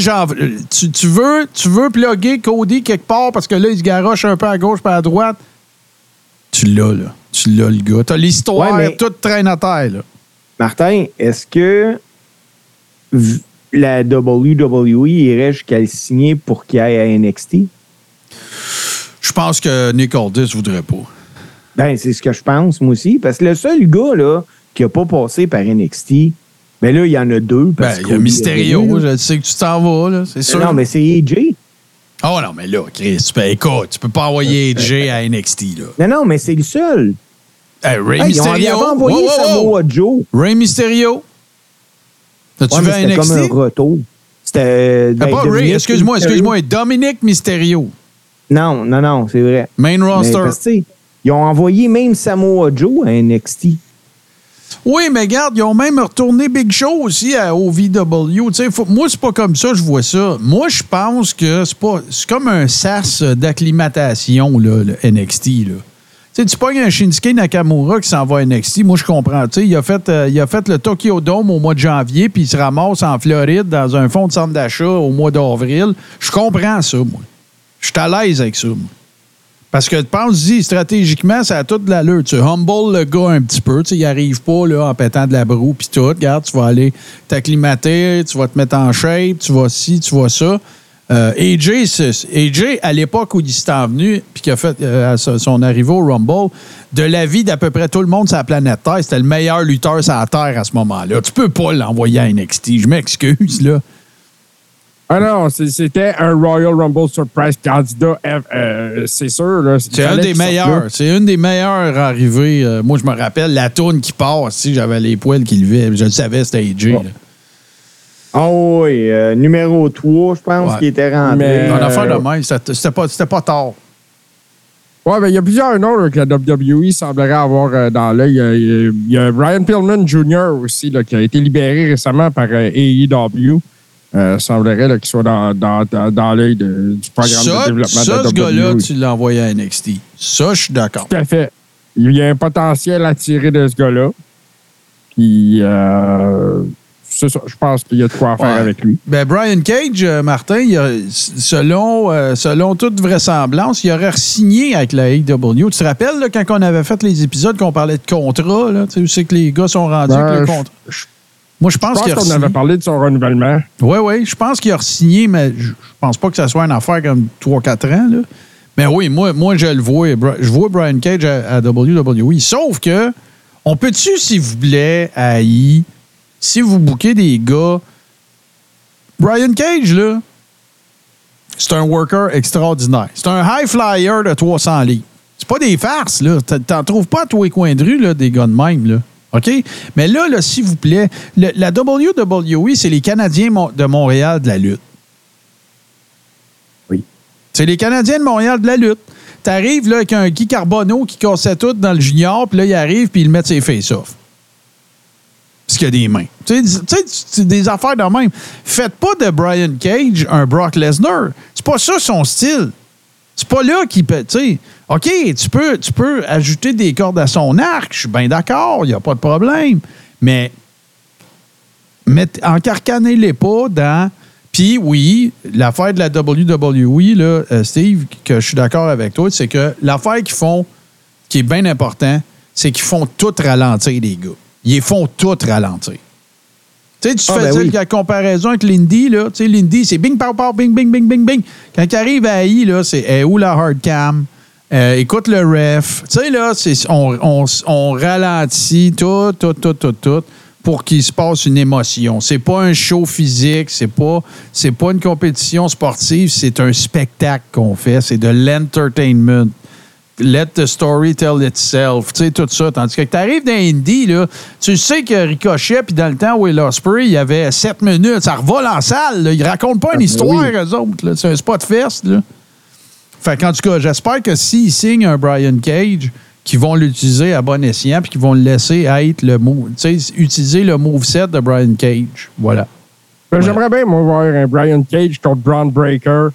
tu, tu veux, tu veux plugger Cody quelque part parce que là, il se garoche un peu à gauche pas à droite? Tu l'as, là. Tu l'as, le gars. T'as l'histoire Ouais, mais- toute traîne à terre, là. Martin, est-ce que la WWE irait jusqu'à le signer pour qu'il aille à NXT? Je pense que Nick Aldis voudrait pas. Ben, c'est ce que je pense, moi aussi. Parce que le seul gars, là, qui n'a pas passé par NXT, ben là, il y en a deux. Ben, il y a Mysterio. là. Je sais que tu t'en vas, là. C'est sûr. Non, mais c'est AJ. Oh non, mais là, Chris, tu peux, écoute, tu peux pas envoyer AJ à NXT, là. Non, non, mais c'est le seul. Hey, Ray Hey, ils ont Mysterio. envoyé Wow, wow, wow. Samoa Joe. Ray Mysterio. T'as-tu Ouais, vu c'était NXT? comme un retour. C'était. Ah, ben, Ray, excuse-moi, Mysterio. excuse-moi, Dominic Mysterio. Non, non, non, c'est vrai. Main roster. ils ont envoyé même Samoa Joe à NXT. Oui, mais regarde, ils ont même retourné Big Show aussi à OVW. Faut- moi, c'est pas comme ça, je vois ça. Moi, je pense que c'est pas. C'est comme un sas d'acclimatation, là, le NXT. Là. Tu sais, tu pognes un Shinsuke Nakamura qui s'en va à NXT. Moi, je comprends. Tu il, a fait, euh, il a fait le Tokyo Dome au mois de janvier, puis il se ramasse en Floride dans un fonds de centre d'achat au mois d'avril. Je comprends ça, moi. Je suis à l'aise avec ça, moi. Parce que pense-y, stratégiquement, ça a toute l'allure. Tu humble le gars un petit peu. Tu il arrive pas là, en pétant de la broue puis tout. Regarde, tu vas aller t'acclimater, tu vas te mettre en shape, tu vas ci, tu vas ça. Euh, AJ, à l'époque où il s'est venu, puis qui a fait euh, son arrivée au Rumble, de l'avis d'à peu près tout le monde sur la planète Terre, c'était le meilleur lutteur sur la Terre à ce moment-là. Tu peux pas l'envoyer à NXT. Je m'excuse, là. Ah non, c'était un Royal Rumble Surprise candidat, euh, c'est sûr. C'est un des meilleurs. C'est une des meilleures arrivées. Moi, je me rappelle la tourne qui passe. Si j'avais les poils qui levaient, je le savais, c'était AJ. Bon. Ah oui, euh, numéro 3, je pense, Ouais. qui était rentré. Mais- Une Euh, affaire de même, c'était pas, c'était pas tard. Ouais, ben, il y a plusieurs noms là, que la WWE semblerait avoir euh, dans l'œil. Il y a- Il y, Ryan Pillman Jr. aussi, là, qui a été libéré récemment par euh, AEW. Euh, semblerait là, qu'il soit dans, dans, dans, dans l'œil du programme Ça, de développement ça de ce la gars-là, WWE. tu l'as envoyé à NXT. Ça, je suis d'accord. Tout à fait. Il y a un potentiel à tirer de ce gars-là. Puis, euh, ça. Je pense qu'il y a de quoi faire Ouais. avec lui. Ben, Brian Cage, euh, Martin, il a- selon, euh, selon toute vraisemblance, il aurait signé avec la AEW. Tu te rappelles là, quand on avait fait les épisodes qu'on parlait de contrat, là, tu sais, où c'est que les gars sont rendus Ben, avec le je- contrat? Moi, je pense pense qu'il a qu'on avait parlé de son renouvellement. Oui, oui, je pense qu'il a signé, mais je je pense pas que ça soit une affaire comme 3-4 ans. Là. Mais oui, moi, moi je le vois. Je vois Brian Cage à, à WWE. Sauf que, on peut-tu, s'il vous plaît, à I, si vous bouquez des gars. Brian Cage, là, c'est un worker extraordinaire. C'est un high flyer de 300 livres. C'est pas des farces, là. T'en- trouves pas à tous les coins de rue, là, des gars de même, là. OK? Mais là, là s'il vous plaît, le- la WWE, c'est les Canadiens de Montréal de la lutte. Oui. C'est les Canadiens de Montréal de la lutte. T'arrives là avec un Guy Carbonneau qui cassait tout dans le junior, puis là, il arrive, puis il met ses face-off. Parce qu'il a des mains. Tu sais, des affaires de même. Faites pas de Brian Cage un Brock Lesnar. C'est pas ça son style. C'est pas là qu'il peut. Tu sais, OK, tu peux, tu peux ajouter des cordes à son arc. Je suis bien d'accord, il n'y a pas de problème. Mais encarcanez-les pas dans. Puis oui, l'affaire de la WWE, là, euh, Steve, que je suis d'accord avec toi, c'est que l'affaire qu'ils font, qui est bien important, c'est qu'ils font tout ralentir les gars. Ils font tout ralentir. Tu sais, tu Ah, faisais ben oui. la comparaison avec Lindy, là. Tu sais, Lindy, c'est bing, pow, pow, bing, bing, bing, bing, bing. Quand il arrive à I, là, c'est eh, où la hard cam? Euh, écoute le ref. Tu sais, là, on, on- on ralentit tout, tout, tout, tout, tout pour qu'il se passe une émotion. C'est pas un show physique, c'est pas, c'est pas une compétition sportive, c'est un spectacle qu'on fait, c'est de l'entertainment. Let the story tell itself. Tu sais, tout ça. Tandis que tu arrives dans Indie, là, tu sais que Ricochet, puis dans le temps où il Osprey, il y avait 7 minutes. Ça revole en salle. Là. Ils racontent pas une Ah, histoire, oui. eux autres. C'est un spot fest. Là. Fait qu'en tout cas, j'espère que s'ils signent un Brian Cage, qu'ils vont l'utiliser à bon escient, puis qu'ils vont le laisser être le move. Tu sais, utiliser le moveset de Brian Cage. Voilà. Ben, Ouais. J'aimerais bien, moi, voir un Brian Cage contre Braun Breaker.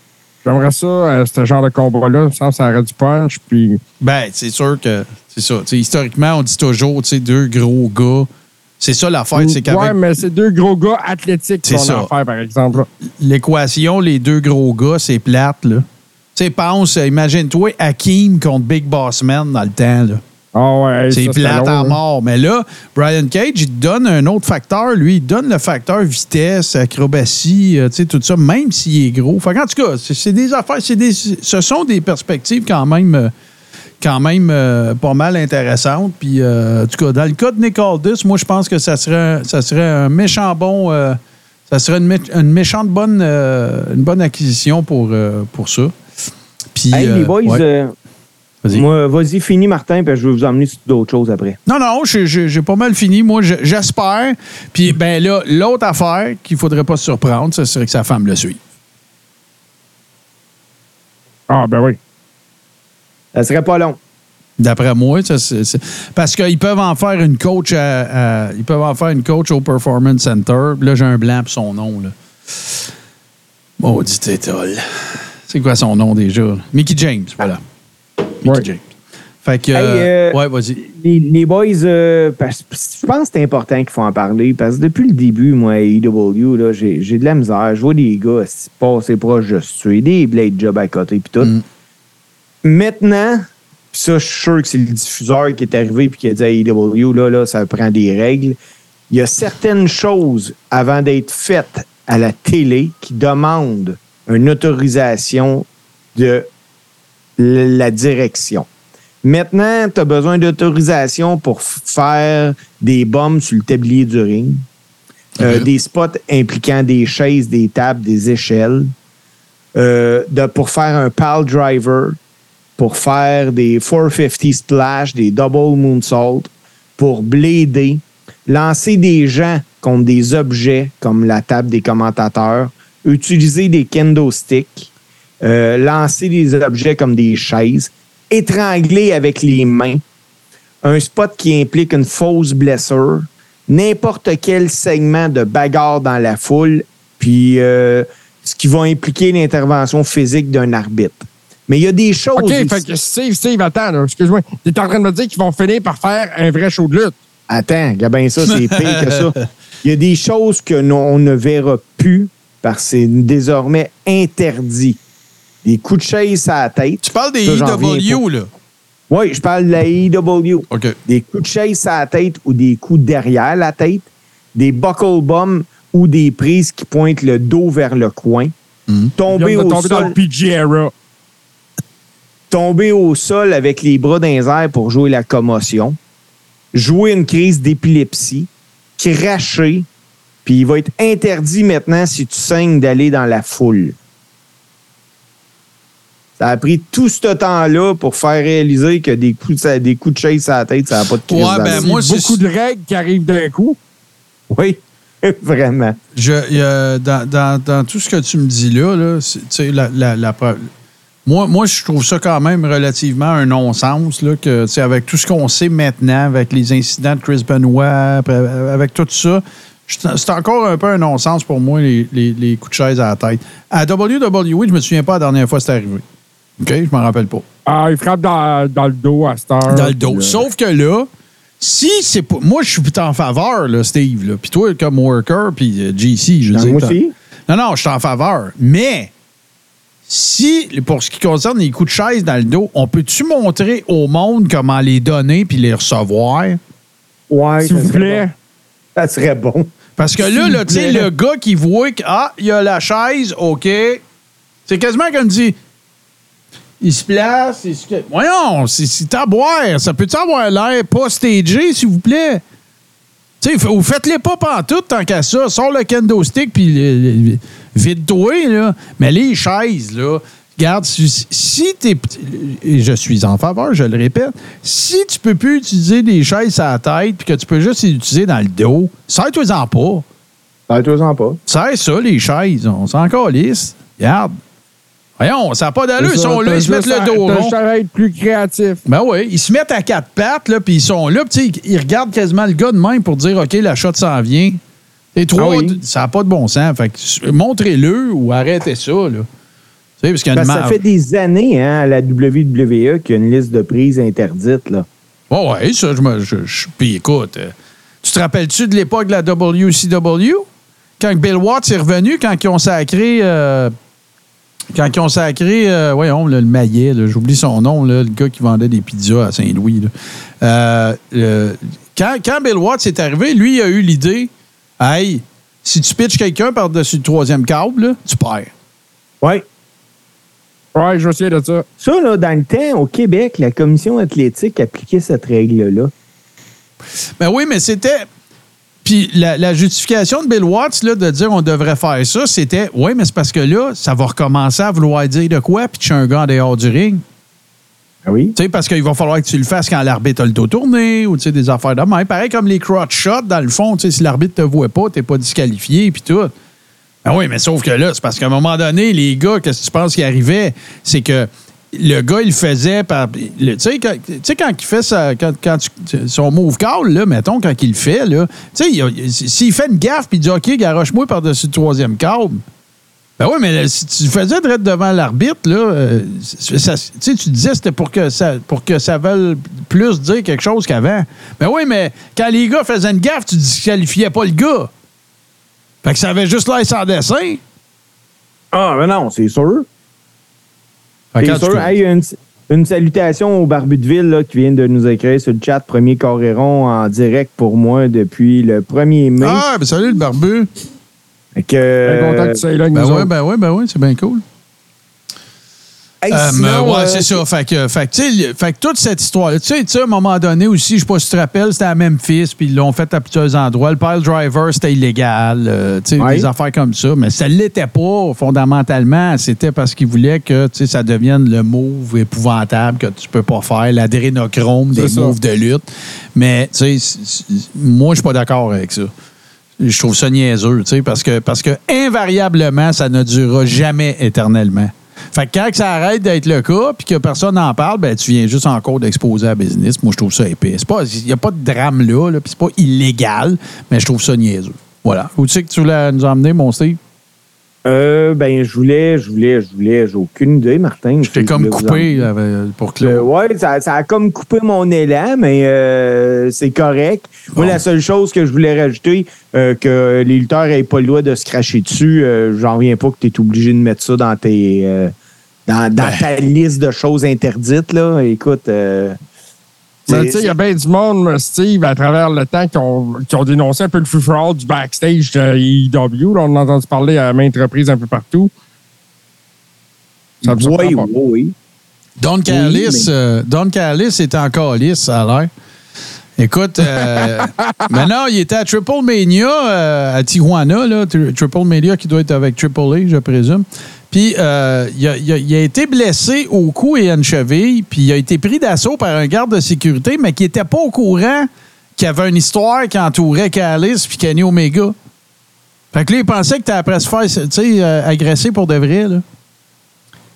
J'aimerais ça, euh, ce genre de combat-là. Que ça aurait du punch. Puis, Ben, c'est sûr que c'est ça. Historiquement, on dit toujours, deux gros gars. C'est ça l'affaire, c'est qu'avec ouais, mais c'est deux gros gars athlétiques C'est qu'on ça. a affaire, par exemple. l'équation, les deux gros gars, c'est plate, là. Tu sais, pense, imagine-toi Hakim contre Big Boss Man dans le temps, là. Ah ouais, C'est plate en hein. mort. Mais là, Brian Cage, il donne un autre facteur. Lui, il donne le facteur vitesse, acrobatie, euh, tu sais, tout ça, même s'il est gros. Fait qu'en tout cas, c'est des affaires, c'est des, ce sont des perspectives quand même, euh, quand même euh, pas mal intéressantes. Puis, euh, en tout cas, dans le cas de Nick Aldis, moi, je pense que ça serait, ça serait un méchant bon. euh, ça serait une, mé- une méchante bonne, euh, une bonne acquisition pour, euh, pour ça. Puis, Hey, euh, les boys, ouais. Vas-y. moi, vas-y, finis, Martin, puis je vais vous emmener sur d'autres choses après. Non, non, j'ai- j'ai j'ai pas mal fini. Moi, je- j'espère. Puis, ben là, l'autre affaire qu'il faudrait pas se surprendre, ce serait que sa femme le suive. Ah, ben oui. Ça serait pas long. D'après moi, ça, c'est- c'est- parce qu'ils peuvent en faire une coach à, à- ils peuvent en faire une coach au Performance Center. Là, j'ai un blanc pour son nom. Là. Maudit étole. C'est quoi son nom déjà? Mickey James, voilà. Mickey Ouais. James. Fait que. Hey, euh, euh, ouais, vas-y. Les, les boys, euh, parce- je pense que c'est important qu'il faut en parler parce que depuis le début, moi, à EW, là, j'ai, j'ai de la misère. Je vois des gars se passer proche de se tuer, des blade jobs à côté puis tout. Mm. Maintenant, pis ça, je suis sûr que c'est le diffuseur qui est arrivé et qui a dit à EW, là, là, ça prend des règles. Il y a certaines choses avant d'être faites à la télé qui demandent une autorisation de la direction. Maintenant, tu as besoin d'autorisation pour faire des bombes sur le tablier du ring, euh, Ok. des spots impliquant des chaises, des tables, des échelles, euh, de, pour faire un pal driver, pour faire des 450 splash, des double moonsault, pour blader, lancer des gens contre des objets comme la table des commentateurs, utiliser des kendo sticks, euh, lancer des objets comme des chaises, étrangler avec les mains, un spot qui implique une fausse blessure, n'importe quel segment de bagarre dans la foule, puis euh, ce qui va impliquer l'intervention physique d'un arbitre. Mais il y a des choses. OK, fait que Steve, Steve, attends, excuse-moi. Tu es en train de me dire qu'ils vont finir par faire un vrai show de lutte. Attends, bien ça, c'est pire que ça. <laughs> Il y a des choses que non- on ne verra plus parce que c'est désormais interdit. Des coups de chaise à la tête. Tu parles des EW, là. Oui, je parle de la EW. OK. Des coups de chaise à la tête ou des coups derrière la tête. Des buckle bombs ou des prises qui pointent le dos vers le coin. Mhm. Tomber, au tomber dans sol, le PG era. tomber au sol avec les bras dans les airs pour jouer la commotion. Jouer une crise d'épilepsie. Cracher. Puis il va être interdit maintenant, si tu saignes, d'aller dans la foule. Ça a pris tout ce temps-là pour faire réaliser que des coups de, des coups de chaise à la tête, ça n'a pas de crise Ouais, ben, moi, beaucoup de règles qui arrivent d'un coup. Oui, <laughs> vraiment. Je, dans, dans- dans tout ce que tu me dis là, là c'est- tu sais, la, la- la moi, moi, je trouve ça quand même relativement un non-sens, là, que, tu sais, avec tout ce qu'on sait maintenant, avec les incidents de Chris Benoit, après, avec tout ça, c'est encore un peu un non-sens pour moi, les, les- les coups de chaise à la tête. À WWE, je me souviens pas la dernière fois que c'est arrivé. OK? Je m'en rappelle pas. Ah, il frappe dans, dans le dos à cette heure. Dans le dos. puis, euh, Sauf que là, si c'est pas. Moi, je suis en faveur, là, Steve. Là. Puis toi, comme worker, puis euh, JC, je veux dire. moi aussi. Non, non, je suis en faveur. Mais si, pour ce qui concerne les coups de chaise dans le dos, on peut-tu montrer au monde comment les donner puis les recevoir? Ouais, S'il vous plaît. bon. Ça serait bon. Parce que là, là tu sais, le gars qui voit que, ah, il y a la chaise, OK. C'est quasiment comme dit. Il se place, il se. Voyons, c'est à boire. Ça peut-tu avoir l'air pas stagé, s'il vous plaît? Tu sais, f- ou faites-les pas pantoute tant qu'à ça. Sors le kendo stick puis vide-toi, là. Mais les chaises, là, regarde, si, si t'es. Et je suis en faveur, je le répète. Si tu peux plus utiliser des chaises à la tête puis que tu peux juste les utiliser dans le dos, sers-toi-en pas. Toi, pas. C'est ça, les chaises. On s'en calisse. Regarde. Voyons, ça n'a pas d'allure. Ils sont là, ils se mettent le dos rond. être plus créatif. Ben oui, ils se mettent à quatre pattes, là, puis ils sont là, puis ils regardent quasiment le gars de même pour dire OK, la shot s'en vient. Et trois, Ah oui. ça n'a pas de bon sens. Fait montrez-le ou arrêtez ça, là. Tu sais, parce y a une que ça fait des années hein, à la WWE qu'il y a une liste de prises interdites. Là. Ouais, ouais, ça, je me. je- je- Puis écoute, euh, tu te rappelles-tu de l'époque de la WCW? Quand Bill Watts est revenu, quand ils ont sacré. euh, quand ils ont sacré, euh, voyons, là, le maillet, là, j'oublie son nom, là, le gars qui vendait des pizzas à Saint-Louis. là. Euh, euh, quand, quand Bill Watts est arrivé, lui, il a eu l'idée hey, si tu pitches quelqu'un par-dessus le troisième câble, là, tu perds. Oui. Ouais, je me souviens de ça. Ça, là, dans le temps, au Québec, la commission athlétique appliquait cette règle-là. Ben oui, mais c'était. Puis la, la justification de Bill Watts là, de dire on devrait faire ça, c'était oui, mais c'est parce que là, ça va recommencer à vouloir dire de quoi, puis tu es un gars en dehors du ring. Ah oui? Tu sais, parce qu'il va falloir que tu le fasses quand l'arbitre a le dos tourné ou tu sais, des affaires de même. Pareil comme les crotch shots, dans le fond, tu sais, si l'arbitre te voit pas, t'es pas disqualifié, puis tout. Ah oui, mais sauf que là, c'est parce qu'à un moment donné, les gars, qu'est-ce que tu penses qui arrivait? C'est que le gars, il faisait par. Tu sais, quand, quand il fait sa, son move call, là, mettons, quand il le fait, là, tu sais, s'il fait une gaffe puis il dit OK, garoche-moi par-dessus le troisième câble. Ben oui, mais si tu faisais direct devant l'arbitre, là, euh, tu sais, tu disais c'était pour que ça pour que ça veuille plus dire quelque chose qu'avant. Ben oui, mais quand les gars faisaient une gaffe, tu disqualifiais pas le gars. Fait que ça avait juste l'air sans dessin. Ah, mais non, c'est sûr. C'est tu- sûr? Hey, une, une salutation au Barbu de Ville là, qui vient de nous écrire sur le chat. Premier Coréron en direct pour moi depuis le 1er mai. Ah, ben salut le barbu. Que, Bien content que tu sois là avec Ben nous autres. ben oui, ben oui, c'est bien cool. Hey, Euh, sinon, mais ouais, euh, c'est ça. Fait que, fait, que, fait que toute cette histoire-là, tu sais, à un moment donné aussi, je sais pas si tu te rappelles, c'était à Memphis, puis ils l'ont fait à plusieurs endroits. Le pile driver, c'était illégal, euh, tu sais, Ouais. des affaires comme ça. Mais ça l'était pas, fondamentalement. C'était parce qu'ils voulaient que, tu sais, ça devienne le move épouvantable que tu peux pas faire, l'adrénochrome des ça. moves de lutte. Mais, tu sais, moi, je suis pas d'accord avec ça. Je trouve ça niaiseux, tu sais, parce que, parce que invariablement, ça ne durera jamais éternellement. Fait que quand ça arrête d'être le cas, puis que personne n'en parle, ben tu viens juste encore d'exposer à business. Moi, je trouve ça épais. Il n'y a pas de drame là, là puis c'est pas illégal, mais je trouve ça niaiseux. Voilà. Où tu sais que tu voulais nous emmener, mon Steve? Euh, ben, je voulais, je voulais, je voulais, j'ai aucune idée, Martin. Je t'ai comme coupé avec- pour Euh, Claude. ouais, ça, ça a comme coupé mon élan, mais euh, c'est correct. Moi, la seule chose que je voulais rajouter, euh, que les lutteurs n'aient pas le droit de se cracher dessus, euh, j'en reviens pas que tu es obligé de mettre ça dans tes euh, dans, dans ta liste de choses interdites. Là. Écoute. Mais tu sais, il y a bien du monde, Steve, à travers le temps, qui ont, qui ont dénoncé un peu le free-for-all du backstage de AEW. Là, on en a entendu parler à maintes reprises un peu partout. Ça me oui, pas. oui, oui. Don Callis, mais- euh, Don Callis est encore lisse, ça a l'air. Écoute, euh, <laughs> maintenant, il était à Triple Mania euh, à Tijuana, là, Tri- Triple Mania qui doit être avec Triple A, je présume. Puis, euh, il, a, été blessé au cou et à une cheville, puis il a été pris d'assaut par un garde de sécurité, mais qui n'était pas au courant qu'il y avait une histoire qui entourait Callis puis Kenny Omega. Fait que là, il pensait que tu après se faire euh, agresser pour de vrai, là.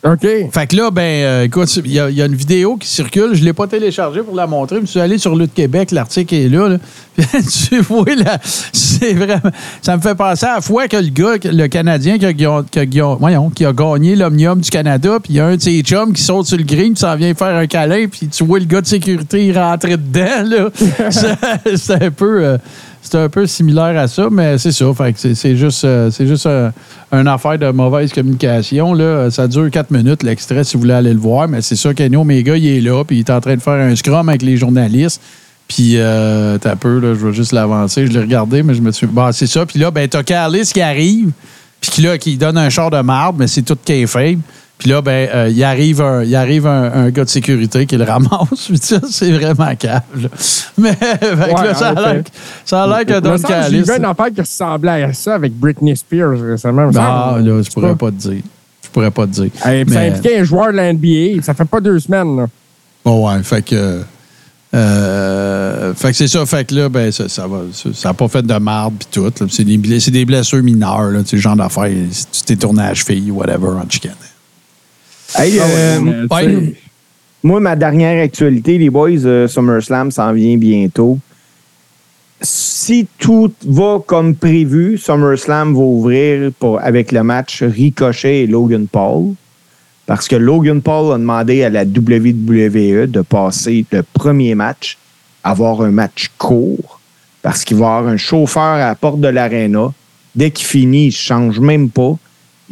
OK. Fait que là, ben, euh, écoute, il y, a- une vidéo qui circule. Je ne l'ai pas téléchargée pour la montrer. Je suis allé sur Lutte Québec, l'article est là. là. <laughs> Tu vois, là, c'est vraiment. Ça me fait penser à la fois que le gars, le Canadien qui a, gagné l'Omnium du Canada, puis il y a un de ses chums qui saute sur le green, puis s'en vient faire un câlin, puis tu vois le gars de sécurité rentrer dedans. Là. <laughs> C'est- c'est un peu. euh, c'est un peu similaire à ça, mais c'est ça. Fait que c'est, juste, euh, juste euh, une affaire de mauvaise communication. Là. Ça dure quatre minutes, l'extrait, si vous voulez aller le voir. Mais c'est ça, Kenny Omega, il est là, puis il est en train de faire un scrum avec les journalistes. Puis, euh, t'as peu, là, je vais juste l'avancer. Je l'ai regardé, mais je me suis. Bon, c'est ça. Puis là, ben, t'as Carlis qui arrive, puis qui, là, qui donne un char de marde, mais c'est tout faible. Puis là, ben, euh, il arrive, un, il arrive un, un gars de sécurité qui le ramasse. <laughs> Puis c'est vraiment cave. là. Mais <laughs> Ouais, là, ça a l'air ça a l'air que Don J'ai Callis. vu une affaire qui ressemblait à ça avec Britney Spears récemment. me Ah, semble. là, je pourrais pas te dire. Je pourrais pas te dire. Hey, puis Ça Mais- impliquait un joueur de la NBA. Ça fait pas deux semaines. Là. Bon, ouais, fait que. euh, fait que c'est ça, fait que là, ben, ça, ça va. Ça ça a pas fait de marde pis tout. C'est des, blessures mineures, là, tu sais, genre d'affaires. Tu t'es tourné à la cheville, whatever, en chicane. Hey, Ah euh, ouais. Moi, ma dernière actualité, les boys, euh, SummerSlam s'en vient bientôt. Si tout va comme prévu, SummerSlam va ouvrir pour, avec le match Ricochet et Logan Paul. Parce que Logan Paul a demandé à la WWE de passer le premier match, avoir un match court, parce qu'il va avoir un chauffeur à la porte de l'aréna. Dès qu'il finit, il ne change même pas.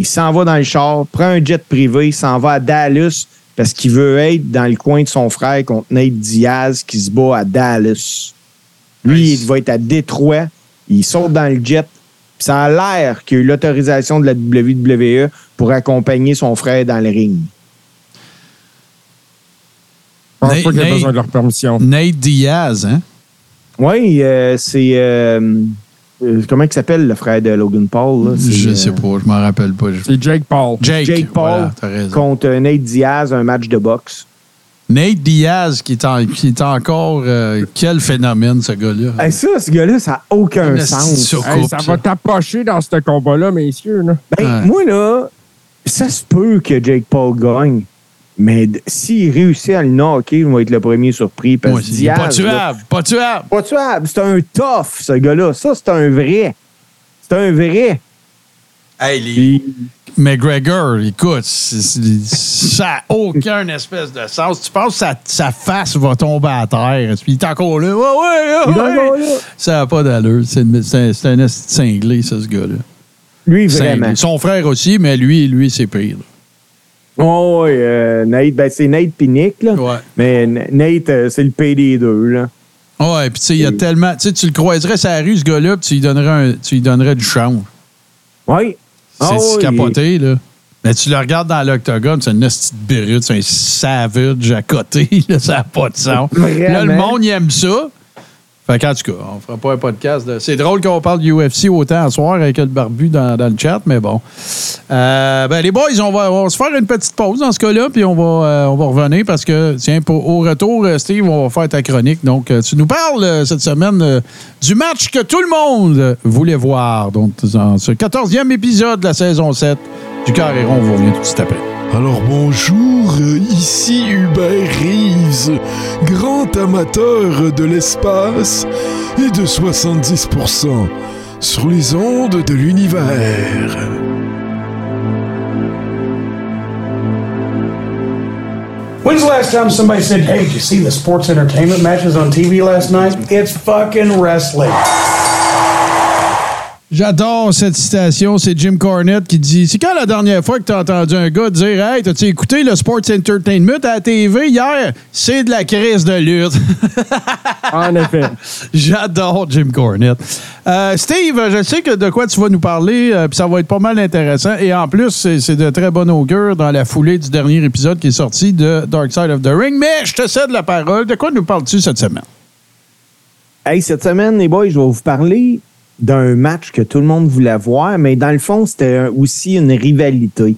Il s'en va dans le char, prend un jet privé, il s'en va à Dallas parce qu'il veut être dans le coin de son frère contre Nate Diaz qui se bat à Dallas. Lui, Nice. il va être à Détroit. Il saute dans le jet. Puis ça a l'air qu'il a eu l'autorisation de la WWE pour accompagner son frère dans le ring. Je pense Nate- pas qu'il a Nate- besoin de leur permission. Nate Diaz, hein? Oui, euh, c'est. euh, euh, comment il s'appelle le frère de Logan Paul? là? Je sais pas, je m'en rappelle pas. C'est Jake Paul. Jake, Jake Paul voilà, contre Nate Diaz, un match de boxe. Nate Diaz, qui est, en- qui est encore. euh, quel phénomène, ce gars-là? Hey, ça, ce gars-là, ça n'a aucun Le sens. Hey, ça ça. va tapocher dans ce combat-là, messieurs. Là. Ben, Ouais. Moi, là, ça se peut que Jake Paul gagne. Mais s'il réussit à le knocker, il va être le premier surpris. Parce est Diaz, pas là, tuable, pas tuable. Pas tuable. C'est un tough, ce gars-là. Ça, c'est un vrai. C'est un vrai. Hey, les- Puis, McGregor, écoute, ça n'a aucun <laughs> espèce de sens. Tu penses que sa, sa face va tomber à terre? Puis il est encore là. Ouais, ouais, ouais, ouais. Ça n'a pas d'allure. C'est un, un cinglé, ça, ce gars-là. lui, Cinglé. vraiment. Son frère aussi, mais lui, lui, c'est pire. Oh, ouais, euh, Nate, ben, c'est Nate Pinnick, là. Ouais. Mais Nate, euh, c'est le P des deux, là. Ouais, puis tu sais, il y a tellement. Tu sais, tu le croiserais sur la rue, ce gars-là, puis tu lui donnerais, un- tu lui donnerais du change. Oui. C'est oui. capoté, là. Mais tu le regardes dans l'octogone, c'est une petite birute, c'est un savage à côté, <laughs> là, ça n'a pas de sens. Vraiment. Là, le monde, il aime ça. Fait qu'en tout cas, on fera pas un podcast. de- C'est drôle qu'on parle du UFC autant à soir avec le barbu dans, le chat, mais bon. Euh, ben, les boys, on va, se faire une petite pause dans ce cas-là, puis on va, euh, on va revenir parce que, tiens, pour, au retour, euh, Steve, on va faire ta chronique. Donc, tu nous parles cette semaine du match que tout le monde voulait voir. Donc, dans ce 14e épisode de la saison 7 du Carré Rond, on vous revient tout de suite après. Alors bonjour, ici Hubert Reeves, grand amateur de l'espace et de 70% sur les ondes de l'univers. When's the last time somebody said, hey, did you see the sports entertainment matches on TV last night? It's fucking wrestling. J'adore cette citation. C'est Jim Cornette qui dit C'est quand la dernière fois que tu as entendu un gars dire Hey, t'as-tu écouté le Sports Entertainment à la TV hier? C'est de la crise de lutte. <laughs> En effet. J'adore Jim Cornette. Euh, Steve, je sais que de quoi tu vas nous parler, euh, puis ça va être pas mal intéressant. Et en plus, c'est de très bon augure dans la foulée du dernier épisode qui est sorti de Dark Side of the Ring. Mais je te cède la parole. De quoi nous parles-tu cette semaine? Hey, cette semaine, les boys, je vais vous parler d'un match que tout le monde voulait voir, mais dans le fond, c'était aussi une rivalité.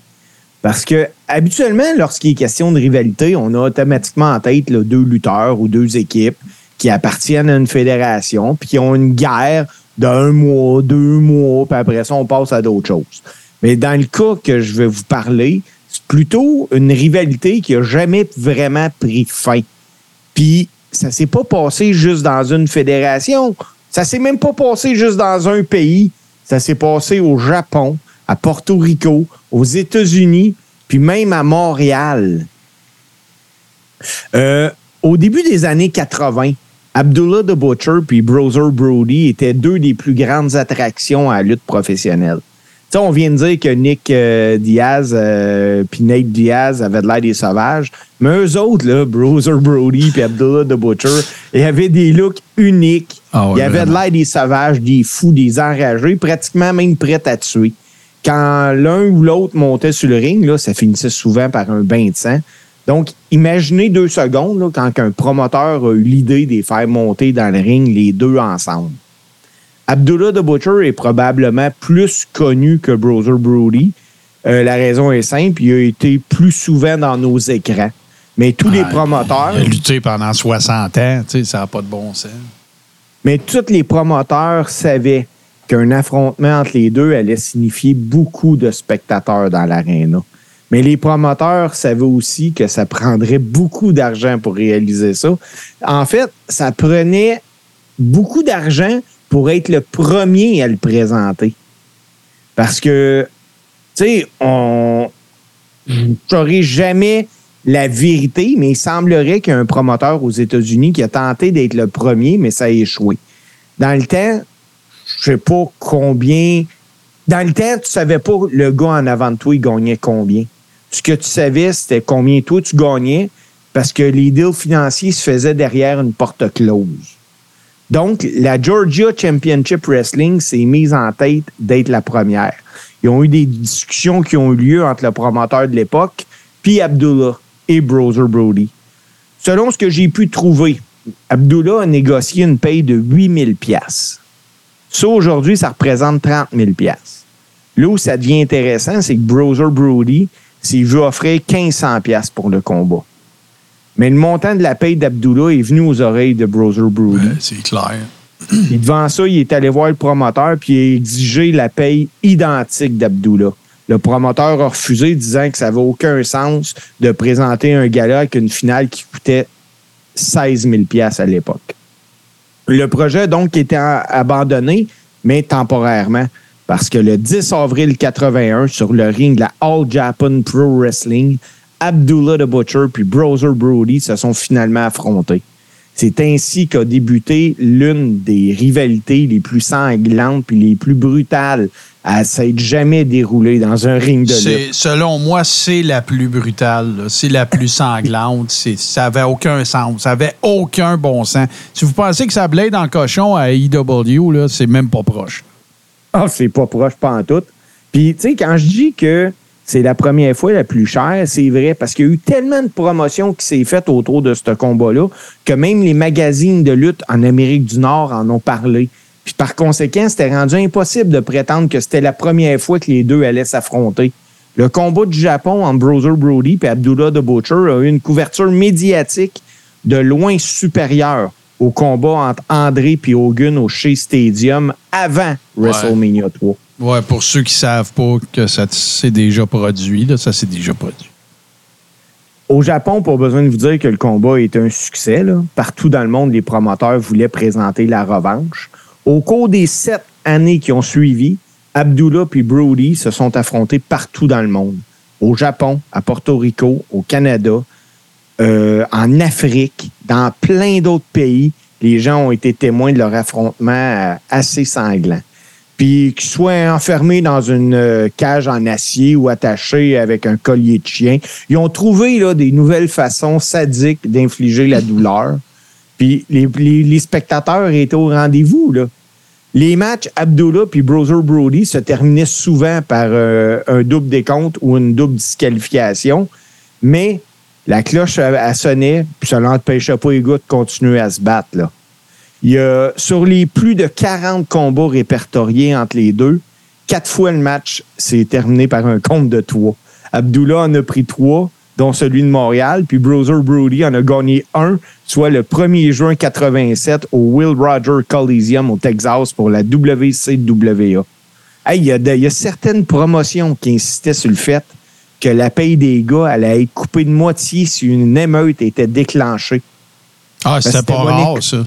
Parce que habituellement, lorsqu'il est question de rivalité, on a automatiquement en tête deux lutteurs ou deux équipes qui appartiennent à une fédération, puis qui ont une guerre d'un mois, deux mois, puis après ça, on passe à d'autres choses. Mais dans le cas que je vais vous parler, c'est plutôt une rivalité qui a jamais vraiment pris fin. Puis ça s'est pas passé juste dans une fédération. Ça s'est même pas passé juste dans un pays. Ça s'est passé au Japon, à Porto Rico, aux États-Unis, puis même à Montréal. Euh, au début des années 80, Abdullah the Butcher puis Browser Brody étaient deux des plus grandes attractions à lutte professionnelle. Sais, on vient de dire que Nick euh, Diaz euh, puis Nate Diaz avaient de l'air des sauvages, mais eux autres, là, Browser Brody puis Abdullah the Butcher, ils avaient des looks uniques. Ah ouais, ils avaient de l'air des sauvages, des fous, des enragés, pratiquement même prêts à tuer. Quand l'un ou l'autre montait sur le ring, là, ça finissait souvent par un bain de sang. Donc, imaginez deux secondes là, quand un promoteur a eu l'idée de les faire monter dans le ring les deux ensemble. Abdullah the Butcher est probablement plus connu que Browser Brody. Euh, la raison est simple, il a été plus souvent dans nos écrans. Mais tous les promoteurs, Il a lutté pendant 60 ans, tu sais, ça n'a pas de bon sens. mais tous les promoteurs savaient qu'un affrontement entre les deux allait signifier beaucoup de spectateurs dans l'aréna. Mais les promoteurs savaient aussi que ça prendrait beaucoup d'argent pour réaliser ça. En fait, ça prenait beaucoup d'argent pour être le premier à le présenter. Parce que, tu sais, on je ne saurai jamais la vérité, mais il semblerait qu'il y a un promoteur aux États-Unis qui a tenté d'être le premier, mais ça a échoué. Dans le temps, je sais pas combien. Dans le temps, tu savais pas le gars en avant de toi, il gagnait combien. Ce que tu savais, c'était combien toi tu gagnais parce que les deals financiers se faisaient derrière une porte close. Donc, la Georgia Championship Wrestling s'est mise en tête d'être la première. Ils ont eu des discussions qui ont eu lieu entre le promoteur de l'époque, puis Abdullah et Browser Brody. Selon ce que j'ai pu trouver, Abdullah a négocié une paye de 8000 pièces. Ça, aujourd'hui, ça représente 30 000 pièces. Là où ça devient intéressant, c'est que Browser Brody s'est vu offrir 1500 pièces pour le combat. Mais le montant de la paye d'Abdullah est venu aux oreilles de Browser Brody. Ouais, c'est clair. Puis devant ça, il est allé voir le promoteur puis il a exigé la paye identique d'Abdullah. Le promoteur a refusé, disant que ça n'avait aucun sens de présenter un gala avec une finale qui coûtait 16 000 à l'époque. Le projet, donc, était abandonné, mais temporairement, parce que le 10 avril 81, sur le ring de la All Japan Pro Wrestling, Abdullah the Butcher puis Browser Brody se sont finalement affrontés. C'est ainsi qu'a débuté l'une des rivalités les plus sanglantes puis les plus brutales à s'être jamais déroulée dans un ring de lutte. Selon moi, c'est la plus brutale. C'est la plus <laughs> sanglante. Ça n'avait aucun sens. Ça n'avait aucun bon sens. Si vous pensez que ça blade en cochon à EW, là, c'est même pas proche. Ah, c'est pas proche, pas en tout. Puis, tu sais, quand je dis que c'est la première fois la plus chère, c'est vrai, parce qu'il y a eu tellement de promotions qui s'est faites autour de ce combat-là que même les magazines de lutte en Amérique du Nord en ont parlé. Puis, par conséquent, c'était rendu impossible de prétendre que c'était la première fois que les deux allaient s'affronter. Le combat du Japon entre Browser Brody et Abdullah the Butcher a eu une couverture médiatique de loin supérieure au combat entre André et Hogan au Shea Stadium avant WrestleMania 3. Ouais, pour ceux qui savent pas que ça s'est déjà produit, ça s'est déjà produit. Au Japon, pas besoin de vous dire que le combat est un succès. Partout dans le monde, les promoteurs voulaient présenter la revanche. Au cours des sept années qui ont suivi, Abdullah et Brody se sont affrontés partout dans le monde. Au Japon, à Porto Rico, au Canada, euh, en Afrique, dans plein d'autres pays. Les gens ont été témoins de leur affrontement euh, assez sanglant. Puis qu'ils soient enfermés dans une euh, cage en acier ou attachés avec un collier de chien, ils ont trouvé des nouvelles façons sadiques d'infliger la douleur. Puis les, spectateurs étaient au rendez-vous. Les matchs Abdullah puis Browser Brody se terminaient souvent par euh, un double décompte ou une double disqualification, mais la cloche elle, elle sonnait, puis ça n'empêchait pas les gars de continuer à se battre. Il y a, sur les plus de 40 combats répertoriés entre les deux, quatre fois le match s'est terminé par un compte de trois. Abdullah en a pris trois, dont celui de Montréal, puis Browser Brody en a gagné un, soit le 1er juin 87 au Will Rogers Coliseum au Texas pour la WCWA. Hey, il y, a de- il y a certaines promotions qui insistaient sur le fait que la paye des gars allait être coupée de moitié si une émeute était déclenchée. Ah, c'était pas rare, ça.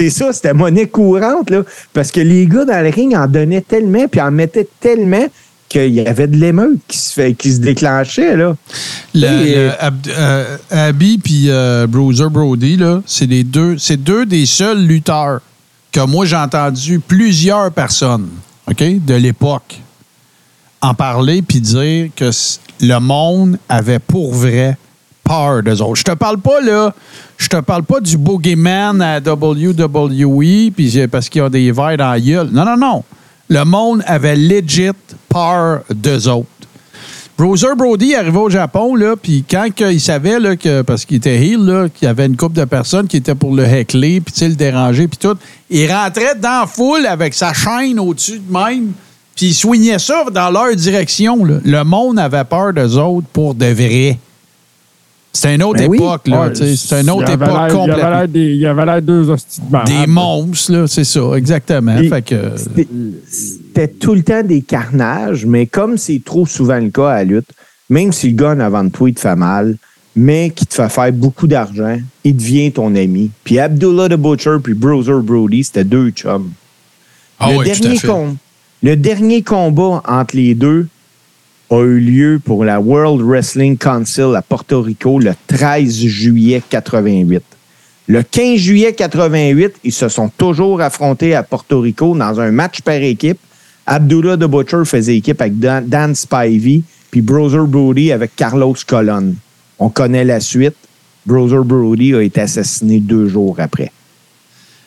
C'est ça, c'était monnaie courante, là. Parce que les gars dans le ring en donnaient tellement, puis en mettaient tellement qu'il y avait de l'émeute qui se, fait, qui se déclenchait, là. Le, Et- le Ab- euh, Abby puis euh, Bruiser Brody, c'est les deux, c'est deux des seuls lutteurs que moi j'ai entendu plusieurs personnes, OK, de l'époque en parler puis dire que le monde avait pour vrai peur autres. Je te parle pas là, je te parle pas du boogeyman à WWE puis parce qu'ils ont des verres dans la. Non non non. Le monde avait legit peur d'eux autres. Browser Brody arrivait au Japon, là, puis quand il savait là, que, parce qu'il était heel, qu'il y avait une couple de personnes qui étaient pour le heckler, puis le déranger, puis tout, il rentrait dans la foule avec sa chaîne au-dessus de même, puis il soignait ça dans leur direction. là. Le monde avait peur d'eux autres pour de vrai. C'était une autre Ben oui. époque, là. Ouais, C'était une autre époque l'air- Il il avait l'air deux hosties de. Des monstres, là, c'est ça, exactement. Que, C'était- tout le temps des carnages, mais comme c'est trop souvent le cas à la lutte, même si le gars en avant de toi, il te fait mal, mais qui te fait faire beaucoup d'argent, il devient ton ami. Puis Abdullah the Butcher puis Browser Brody, c'était deux chums. Ah dernier com- le dernier combat entre les deux a eu lieu pour la World Wrestling Council à Porto Rico le 13 juillet 88. Le 15 juillet 88, ils se sont toujours affrontés à Porto Rico dans un match par équipe. Abdullah the Butcher faisait équipe avec Dan, Dan Spivey, puis Browser Brody avec Carlos Colon. On connaît la suite. Browser Brody a été assassiné deux jours après.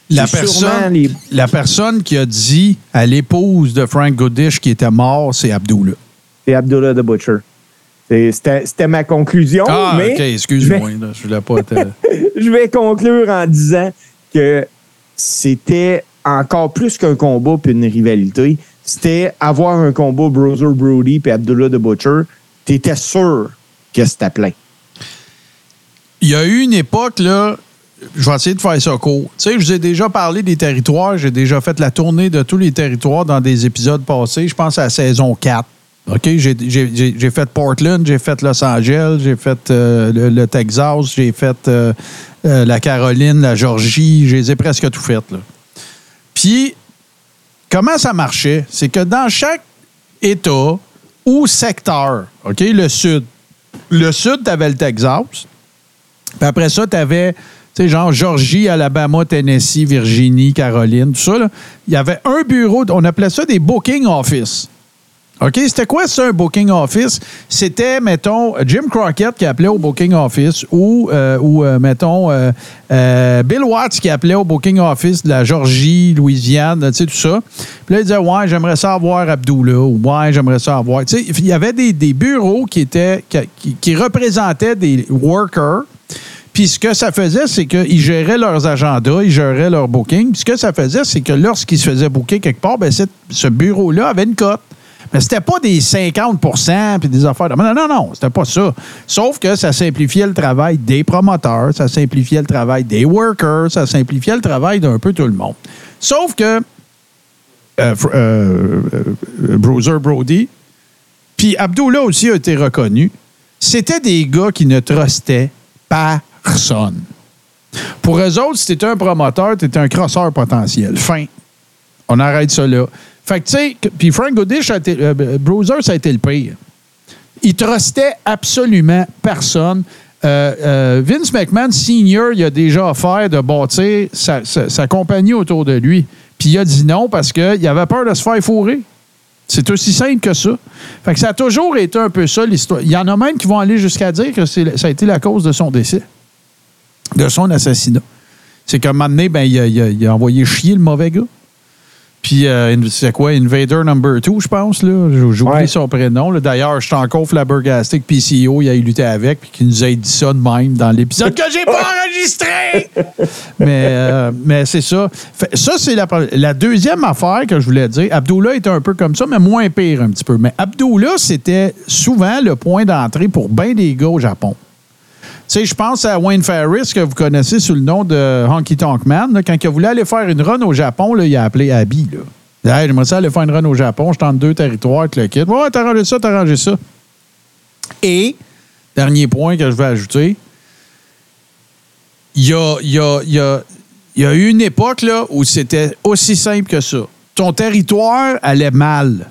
La personne, les- la personne qui a dit à l'épouse de Frank Goodish qui était mort, c'est Abdullah. C'est Abdullah the Butcher. C'était ma conclusion, Ah, mais OK, excuse-moi. Je voulais pas être... <laughs> je vais conclure en disant que c'était encore plus qu'un combat puis une rivalité. C'était avoir un combat Browser Brody puis Abdullah the Butcher. T'étais sûr que c'était plein. il y a eu une époque, là, je vais essayer de faire ça court. Tu sais, je vous ai déjà parlé des territoires. J'ai déjà fait la tournée de tous les territoires dans des épisodes passés. Je pense à la saison 4. OK? J'ai- fait Portland, j'ai fait Los Angeles, j'ai fait euh, le, Texas, j'ai fait euh, euh, la Caroline, la Georgie. Je les ai presque tout faites. Puis, comment ça marchait? C'est que dans chaque État ou secteur, OK, le Sud, le Sud, tu avais le Texas. Puis après ça, tu avais, tu sais, genre Georgie, Alabama, Tennessee, Virginie, Caroline, tout ça. Il y avait un bureau, on appelait ça des booking office. OK, c'était quoi ça, un booking office? C'était, mettons, Jim Crockett qui appelait au booking office ou, euh, ou euh, mettons, euh, Bill Watts qui appelait au booking office de la Georgie, Louisiane, tu sais, tout ça. Puis là, il disait, ouais, j'aimerais ça avoir Abdullah ou ouais, j'aimerais ça avoir. Tu sais, il y avait des, bureaux qui étaient, qui, qui représentaient des workers. Puis ce que ça faisait, c'est qu'ils géraient leurs agendas, ils géraient leur booking. Puis ce que ça faisait, c'est que lorsqu'ils se faisaient booker quelque part, cette- ce bureau-là avait une cote. Mais c'était pas des 50% puis des affaires. de- Non, non, non, c'était pas ça. Sauf que ça simplifiait le travail des promoteurs, ça simplifiait le travail des workers, ça simplifiait le travail d'un peu tout le monde. Sauf que euh, euh, euh, Bruiser Brody, puis Abdullah aussi a été reconnu, c'était des gars qui ne trustaient personne. Pour eux autres, si un promoteur, t'étais un crosseur potentiel. Fin. On arrête ça là. Fait que, tu sais, puis Frank Goodish, été, euh, Bruiser, ça a été le pire. Il trustait absolument personne. Euh, euh, Vince McMahon Senior, il a déjà offert de bâtir sa, compagnie autour de lui. Puis il a dit non parce qu'il avait peur de se faire fourrer. C'est aussi simple que ça. Fait que ça a toujours été un peu ça, l'histoire. Il y en a même qui vont aller jusqu'à dire que ça a été la cause de son décès, de son assassinat. C'est qu'à un moment donné, ben, il a envoyé chier le mauvais gars. Puis, euh, c'est quoi, Invader Number 2, je pense, là. J'ai oublié Ouais. son prénom. là. D'ailleurs, je suis encore flabbergasté que PCO, il a lutté avec, puis qu'il nous a dit ça de même dans l'épisode que j'ai pas <laughs> enregistré! mais euh, mais c'est ça. Ça, c'est la deuxième affaire que je voulais dire. Abdullah était un peu comme ça, mais moins pire un petit peu. Mais Abdullah, c'était souvent le point d'entrée pour bien des gars au Japon. Sais, je pense à Wayne Ferris, que vous connaissez sous le nom de Honky Tonk Man. quand il voulait aller faire une run au Japon, il a appelé Abby. Là. Hey, j'aimerais ça aller faire une run au Japon. Je tente deux territoires avec le kit. Ouais, t'as arrangé ça, t'as arrangé ça. Et, dernier point que je vais ajouter, il y a, y a- eu une époque où c'était aussi simple que ça. Ton territoire allait mal.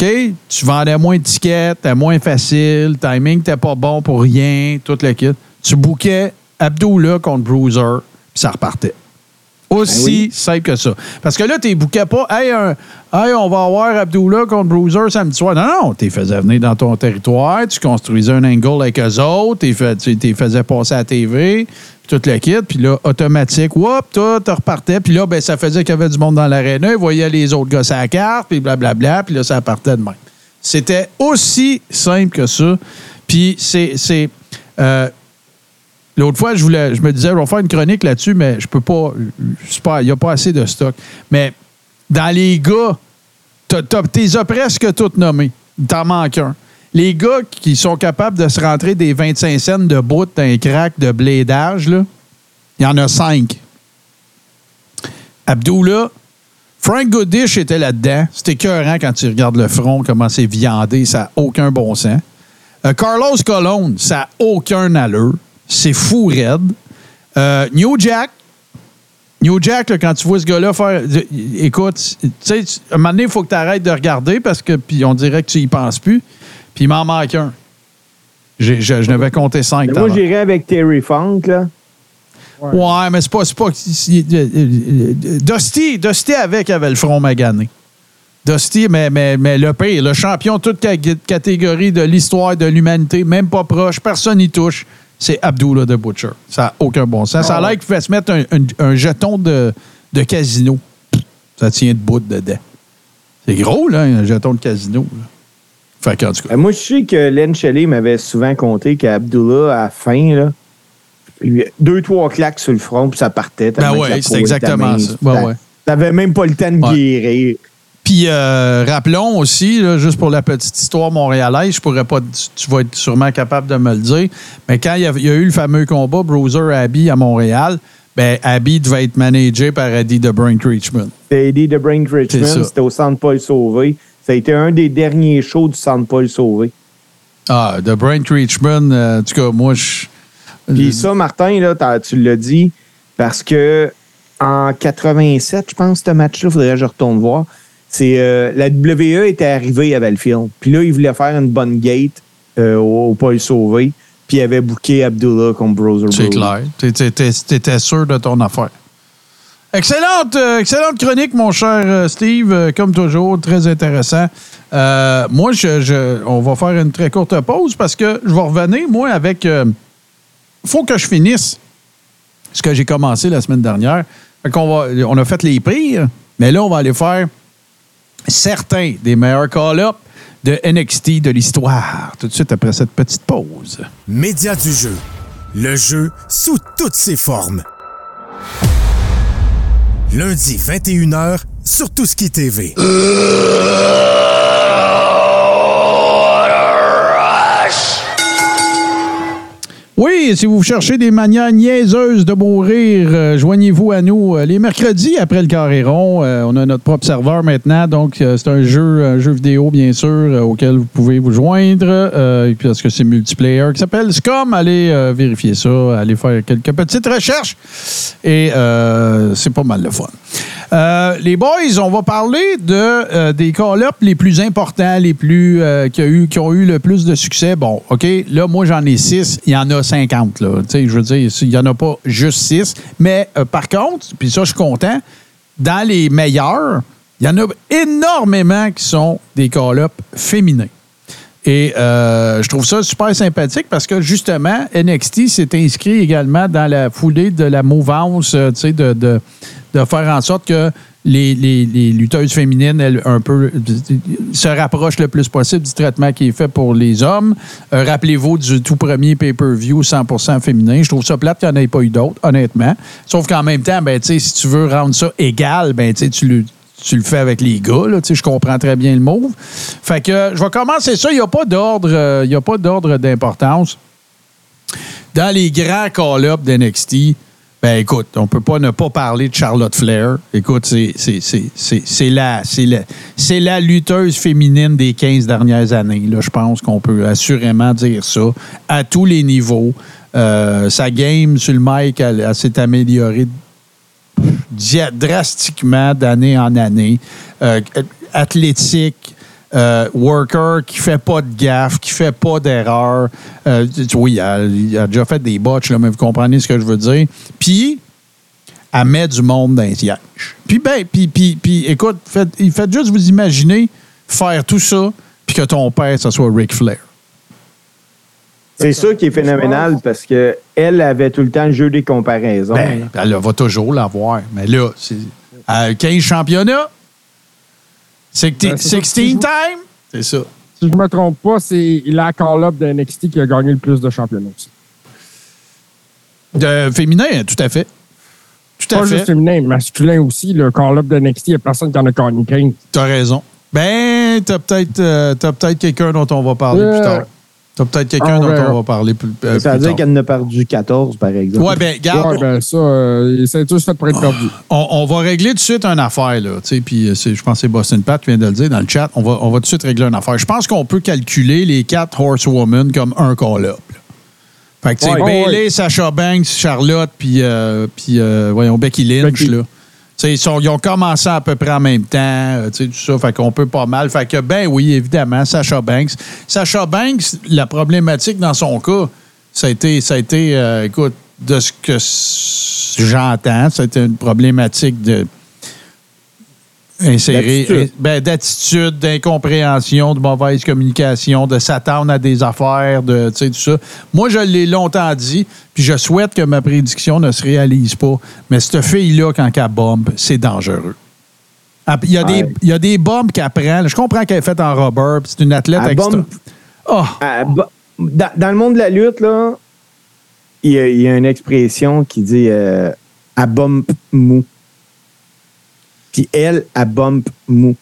OK? Tu vendais moins de tickets, t'es moins facile, le timing t'es pas bon pour rien, tout le kit. Tu bouquais Abdullah contre Bruiser, puis ça repartait. Aussi Ben oui. simple que ça. Parce que là, tu bouquais pas, hey, un- hey, on va avoir Abdullah contre Bruiser samedi soir. Non, non, tu faisais venir dans ton territoire, tu construisais un angle avec eux autres, tu les faisais passer à la TV, tout le kit, puis là, automatique, whoop, toi, tu repartais, puis là, ben, ça faisait qu'il y avait du monde dans l'aréna, ils voyaient les autres gars à carte, puis blablabla, puis là, ça partait de même. C'était aussi simple que ça. Puis c'est. euh, L'autre fois, je, voulais, je me disais, je vais faire une chronique là-dessus, mais je peux pas. Il n'y a pas assez de stock. Mais dans les gars, t'as- t'es as presque toutes nommés. T'en manque un. Les gars qui sont capables de se rentrer des 25 cents de bout d'un crack de blédage, là, il y en a cinq. Abdullah, Frank Goodish était là-dedans. C'était écœurant quand tu regardes le front, comment c'est viandé, ça n'a aucun bon sens. Euh, Carlos Colon, ça n'a aucun allure. C'est fou raide. Euh, New Jack, New Jack, quand tu vois ce gars-là faire. Écoute, tu un moment donné, il faut que tu arrêtes de regarder parce que puis on dirait que tu y penses plus. Puis il m'en manque un. J'ai- Je, je n'avais compté cinq. Mais Moi, j'irais avec Terry Funk, là. Ouais, mais c'est pas. c'est pas c'est- euh, euh, Dusty, Dusty avec avait le front magané. Dusty, mais, mais, mais le pire, le champion de toute ca- catégorie de l'histoire de l'humanité, même pas proche, personne n'y touche, c'est Abdullah the Butcher. Ça n'a aucun bon sens. Ça a l'air qu'il fait se mettre un, un- un jeton de, de casino. Ça tient debout dedans. C'est gros, là, un jeton de casino. là. Fait qu'en tout cas. Euh, Moi, je sais que Len Shelley m'avait souvent compté qu'Abdullah, à la fin, là, deux, trois claques sur le front, puis ça partait. Ben la c'est exactement ça. Ouais, ouais. T'avais même pas le temps de Ouais. guérir. Puis euh, rappelons aussi, là, juste pour la petite histoire montréalaise, je pourrais pas, tu, vas être sûrement capable de me le dire, mais quand il y a, il y a eu le fameux combat Bruiser-Abbey à Montréal, ben Abbey devait être managé par Eddie de Brink Richmond. C'était Eddie de Brain. Richmond, c'était au Centre Paul Sauvé. Ça a été un des derniers shows du Centre Paul Sauvé. Ah, de Brink Richmond, euh, en tout cas, moi, je. Puis ça, Martin, là, tu l'as dit, parce que en 87, je pense, ce match-là, il faudrait que je retourne voir. C'est euh, la WWE était arrivée à Valleyfield. Puis là, ils voulaient faire une bonne gate euh, au, au Paul Sauvé. Puis ils avaient booké Abdullah comme Browser C'est clair. T'étais sûr de ton affaire. Excellente, euh, excellente chronique, mon cher euh, Steve. Euh, comme toujours, très intéressant. Moi, je, on va faire une très courte pause parce que je vais revenir, moi, avec. Il faut que je finisse ce que j'ai commencé la semaine dernière. On a fait les prix, mais là, on va aller faire certains des meilleurs call-ups de NXT de l'histoire. Tout de suite après cette petite pause. Média du jeu. Le jeu sous toutes ses formes. Lundi 21h sur Touski TV. <laughs> Oui, si vous cherchez des manières niaiseuses de mourir, euh, joignez-vous à nous euh, les mercredis après le carré rond. Euh, on a notre propre serveur maintenant, donc c'est un jeu, un jeu vidéo, bien sûr, auquel vous pouvez vous joindre. Et puis parce que c'est multiplayer qui s'appelle Scum, allez vérifier ça, allez faire quelques petites recherches. Et c'est pas mal de fun. Euh, les boys, on va parler de, euh, des call-ups les plus importants, les plus euh, qui, ont eu le plus de succès. Bon, OK, là, moi, j'en ai six. Il y en a 50. Là. Tu sais, je veux dire, il n'y en a pas juste six. Mais par contre, puis ça, je suis content, dans les meilleurs, il y en a énormément qui sont des call-ups féminins. Et je trouve ça super sympathique parce que justement, NXT s'est inscrit également dans la foulée de la mouvance, de, de, de faire en sorte que les, lutteuses féminines, elles, un peu, se rapprochent le plus possible du traitement qui est fait pour les hommes. Euh, Rappelez-vous du tout premier pay-per-view 100% féminin. Je trouve ça plate qu'il n'y en ait pas eu d'autres, honnêtement. Sauf qu'en même temps, ben, si tu veux rendre ça égal, ben, tu le tu le fais avec les gars, là, je comprends très bien le move. Fait que je vais commencer ça. Il n'y a pas d'ordre, euh, il y a pas d'ordre d'importance. Dans les grands call-ups d'NXT, ben écoute, on peut pas ne pas parler de Charlotte Flair. Écoute, c'est la, la, lutteuse féminine des 15 dernières années. Je pense qu'on peut assurément dire ça à tous les niveaux. Euh, sa game sur le mic, s'est améliorée drastiquement d'année en année. Euh, athlétique, euh, worker qui fait pas de gaffe, qui fait pas d'erreur. Euh, oui, il a, il a déjà fait des botches, là, mais vous comprenez ce que je veux dire. Puis, elle met du monde dans les sièges. Puis, ben, puis, puis, puis écoute, faites, faites juste vous imaginer faire tout ça, puis que ton père, ce soit Ric Flair. C'est ça qui est phénoménal parce que elle avait tout le temps le jeu des comparaisons. Ben, elle va toujours l'avoir. Mais là, c'est à 15 championnats, 16 Ben, c'est ça. 16 time, c'est ça. Si je me trompe pas, c'est la call-up de NXT qui a gagné le plus de championnats aussi. De féminin, tout à fait. Tout à Pas fait. juste féminin, masculin aussi. Le call-up de NXT, il n'y a personne qui en a gagné 15. T'as raison. Ben, t'as peut-être euh, t'as peut-être quelqu'un dont on va parler Euh, plus tard. T'as peut-être quelqu'un on dont on va parler plus, euh, ça veut plus dire qu'elle en a perdu 14, par exemple. Ouais, ben, garde, Ouais, ben ça, euh, c'est tous fait pour être perdu. on, on va régler tout de suite une affaire, là. Tu sais, puis euh, c'est- je pense que c'est Boston Pat qui vient de le dire dans le chat. On va, on va tout de suite régler une affaire. Je pense qu'on peut calculer les quatre Horsewomen comme un call-up. Fait que, tu sais, Ouais, Bailey, ouais. Sasha Banks, Charlotte, puis, euh, puis euh, voyons, Becky Lynch, Becky. là. Ils, sont- ils ont commencé à peu près en même temps, euh, tout ça, fait qu'on peut pas mal. Fait que, ben oui, évidemment, Sasha Banks. Sasha Banks, la problématique dans son cas, ça a été, ça a été euh, écoute, de ce que j'entends, été une problématique de insérer D'attitude. ben, d'attitude, d'incompréhension, de mauvaise communication, de s'attendre à des affaires, de tu sais, tout ça. Moi, je l'ai longtemps dit, puis je souhaite que ma prédiction ne se réalise pas. Mais cette fille-là, quand elle bombe, c'est dangereux. Il y, a des, Ouais. il y a des bombes qu'elle prend. Je comprends qu'elle est faite en rubber, c'est une athlète Elle extra. bombe- Ah! Dans, dans le monde de la lutte, là, il y, a- il y a une expression qui dit euh, à bump mou. Puis elle, à bump mou.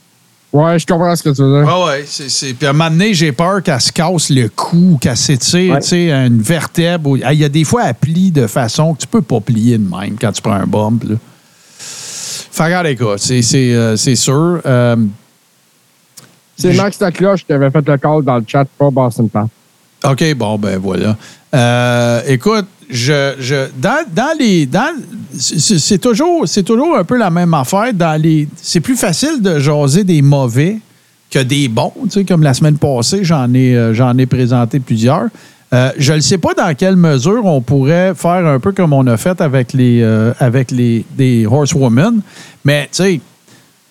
Ouais, je comprends ce que tu veux dire. Ah ouais, c'est, c'est- Puis à un moment donné, j'ai peur qu'elle se casse le cou, qu'elle s'étire, Ouais. tu sais, une vertèbre. Il y a des fois, elle plie de façon que tu peux pas plier de même quand tu prends un bump. Là. Fait que, regarde, écoute, c'est, c'est, euh, c'est sûr. Euh, C'est Max Tacloche qui avait fait le call dans le chat, pas Boston Pat. OK, bon, ben voilà. Euh, écoute, je, je, dans, dans les. Dans, c'est, toujours, c'est toujours un peu la même affaire. Dans les, c'est plus facile de jaser des mauvais que des bons. Tu sais, comme la semaine passée, j'en ai, euh, j'en ai présenté plusieurs. Euh, je ne sais pas dans quelle mesure on pourrait faire un peu comme on a fait avec les, euh, avec les des Horsewomen, mais tu sais,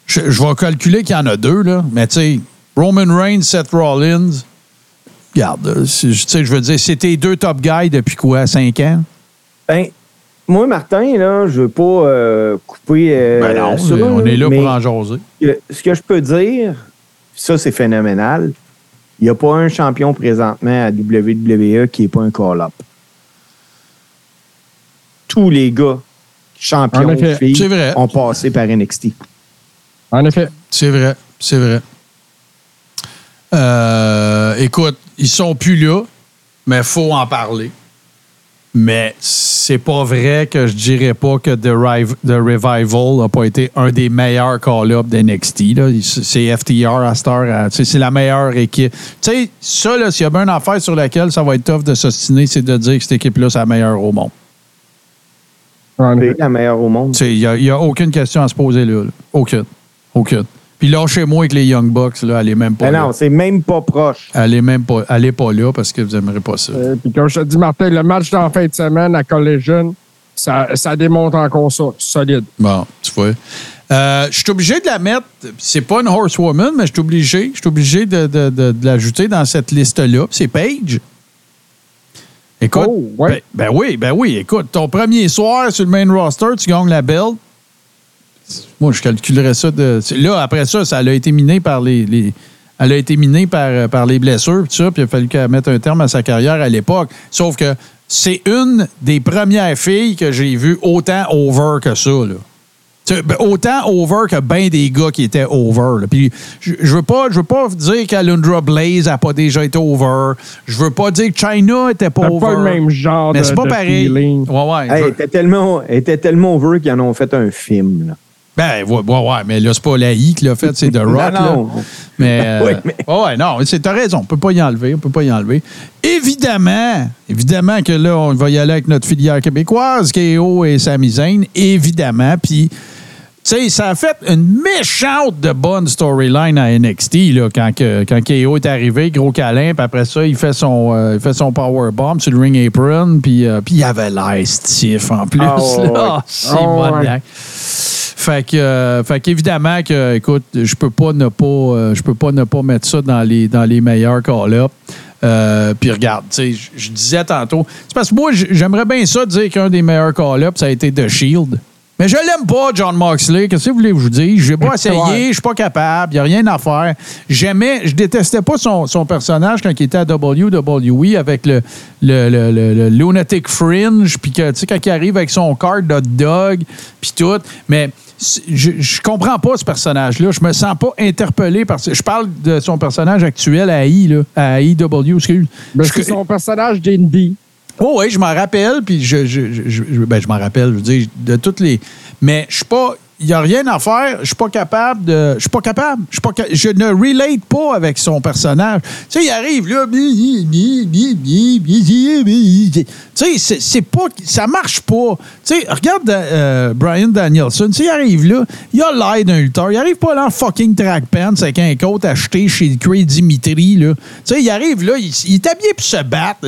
je, je vais calculer qu'il y en a deux, là, mais tu sais, Roman Reigns, Seth Rollins, regarde, euh, c'est- tu sais, je veux dire, c'était deux top guys depuis quoi, cinq ans? Ben, moi, Martin, là, je veux pas euh, couper. euh, ben non, ça, on est là pour en jaser. que- ce que je peux dire, ça, c'est phénoménal. Il n'y a pas un champion présentement à WWE qui n'est pas un call-up. Tous les gars champions filles vrai. ont passé par NXT. En effet. C'est vrai, c'est vrai. Euh, écoute, ils sont plus là, mais il faut en parler. Mais c'est pas vrai que je dirais pas que The, The Revival n'a pas été un des meilleurs call-ups d'NXT. C'est FTR à cette heure. C'est la meilleure équipe. Tu sais, ça, s'il y a bien une affaire sur laquelle ça va être tough de s'ostiner, c'est de dire que cette équipe-là, c'est la meilleure au monde. C'est la meilleure au monde. Il n'y a, a aucune question à se poser là. là. Aucune. Aucune. Puis lâchez-moi avec les Young Bucks, là, elle est même pas Mais là. non, c'est même pas proche. Elle est même pas, elle est pas là parce que vous n'aimerez pas ça. Euh, Puis comme je te dis, Martin, le match d'en fin de semaine à Collision, ça, ça démontre encore ça, solide. Bon, tu vois. Euh, je suis obligé de la mettre. C'est pas une horsewoman, mais je suis obligé. Je suis obligé de, de- de- de l'ajouter dans cette liste-là. C'est Paige. Écoute. Oh, ouais. ben, ben oui, ben oui. Écoute, ton premier soir sur le main roster, tu gagnes la belle. Moi, je calculerais ça de. Là, après ça, ça a été miné par les. les- elle a été minée par, euh, par les blessures, tout ça, puis il a fallu qu'elle mette un terme à sa carrière à l'époque. Sauf que c'est une des premières filles que j'ai vues autant over que ça. Là. Ben, autant over que bien des gars qui étaient over. là. Puis je je veux pas, je veux pas dire qu'Alundra Blaze a pas déjà été over. Je veux pas dire que China était pas C'est over. pas le même genre Mais de, c'est pas de pareil. feeling. Ouais, ouais. Hey, je- elle, était tellement, elle était tellement over qu'ils en ont fait un film. là. Ben, ouais, ouais, ouais, mais là, c'est pas la I qui l'a fait, c'est The <laughs> Rock. Non, là. non. Mais, <laughs> euh, Oui, mais- ouais, non, c'est- t'as raison, on peut pas y enlever, on peut pas y enlever. Évidemment, évidemment que là, on va y aller avec notre filière québécoise, KO et Sami Zayn, évidemment, puis... Tu sais, ça a fait une méchante de bonne storyline à NXT là, quand, que, quand KO est arrivé, gros câlin, puis après ça, il fait son, euh, il fait son powerbomb sur le ring apron, puis euh, il avait l'air stiff en plus. Ah, là. <laughs> c'est Ah, ouais. Fait que, euh, fait qu'évidemment que, écoute, je peux pas ne pas, euh, je peux pas ne pas mettre ça dans les, dans les meilleurs call-up. Euh, puis regarde, tu sais, je- disais tantôt, c'est parce que moi, j'aimerais bien ça dire qu'un des meilleurs call-ups, ça a été The Shield. Mais je l'aime pas, John Moxley. Qu'est-ce que vous voulez que je vous dise? J'ai pas essayé, je suis pas capable, il n'y a rien à faire. J'aimais, je détestais pas son, son personnage quand il était à WWE avec le, le, le, le- Lunatic Fringe, puis que, tu sais, quand il arrive avec son card de dog, puis tout. Mais je, je comprends pas ce personnage-là. Je me sens pas interpellé par. Je parle de son personnage actuel à I, là, à IW, excuse. C'est son personnage d'Indy. Oh oui, je m'en rappelle, puis je, je, je, je- ben, je m'en rappelle, je veux dire, de toutes les. Mais je suis pas. Il n'y a rien à faire. Je suis pas capable de. Je suis pas capable. Je suis pas Je ne relate pas avec son personnage. Tu sais, il arrive là. Tu sais, c'est- pas. Ça marche pas. Tu sais, regarde euh, Brian Danielson. Tu sais, il arrive là. Il a l'air d'un lutteur. Il arrive pas là en fucking track pants avec un coat acheté chez Cray Dimitri. Tu sais, il arrive là. Il, il est habillé pour se battre.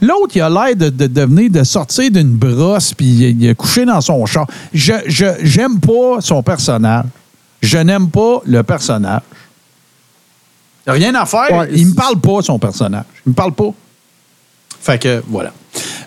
L'autre, il a l'air de, de, venir de sortir d'une brosse puis il, il a couché dans son char. Je je- j'aime pas son personnage. Je n'aime pas le personnage. Rien à faire. Ouais, il me parle pas, son personnage. Il me parle pas. Fait que, voilà.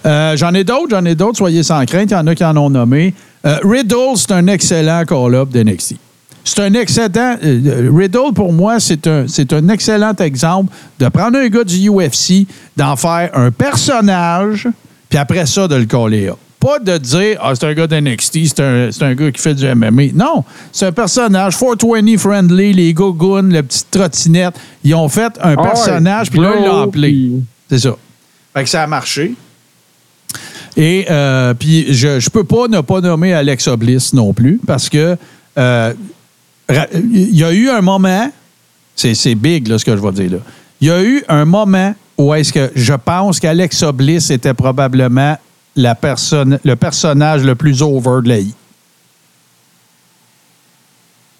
Euh, j'en ai d'autres, j'en ai d'autres, soyez sans crainte. Il y en a qui en ont nommé. Euh, Riddle, c'est un excellent call-up d'NXT. C'est un excellent. euh, Riddle, pour moi, c'est un, c'est un excellent exemple de prendre un gars du UFC, d'en faire un personnage, puis après ça, de le coller up. Pas de dire Ah, c'est un gars d'NXT, c'est un, c'est un gars qui fait du MMA. Non, c'est un personnage 420 friendly, les gogoons, la petite trottinette. Ils ont fait un Ah personnage, puis là, ils l'ont appelé. C'est ça. Fait que ça a marché. Et euh, puis, je ne peux pas ne pas nommer Alexa Bliss non plus, parce que euh, il y a eu un moment, c'est c'est big là, ce que je vais dire là. Il y a eu un moment où est-ce que je pense qu'Alexa Bliss était probablement la personne, le personnage le plus over de la I.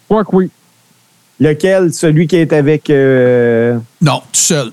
Quoi que oui. Lequel? Celui qui est avec. euh, Non, tout seul.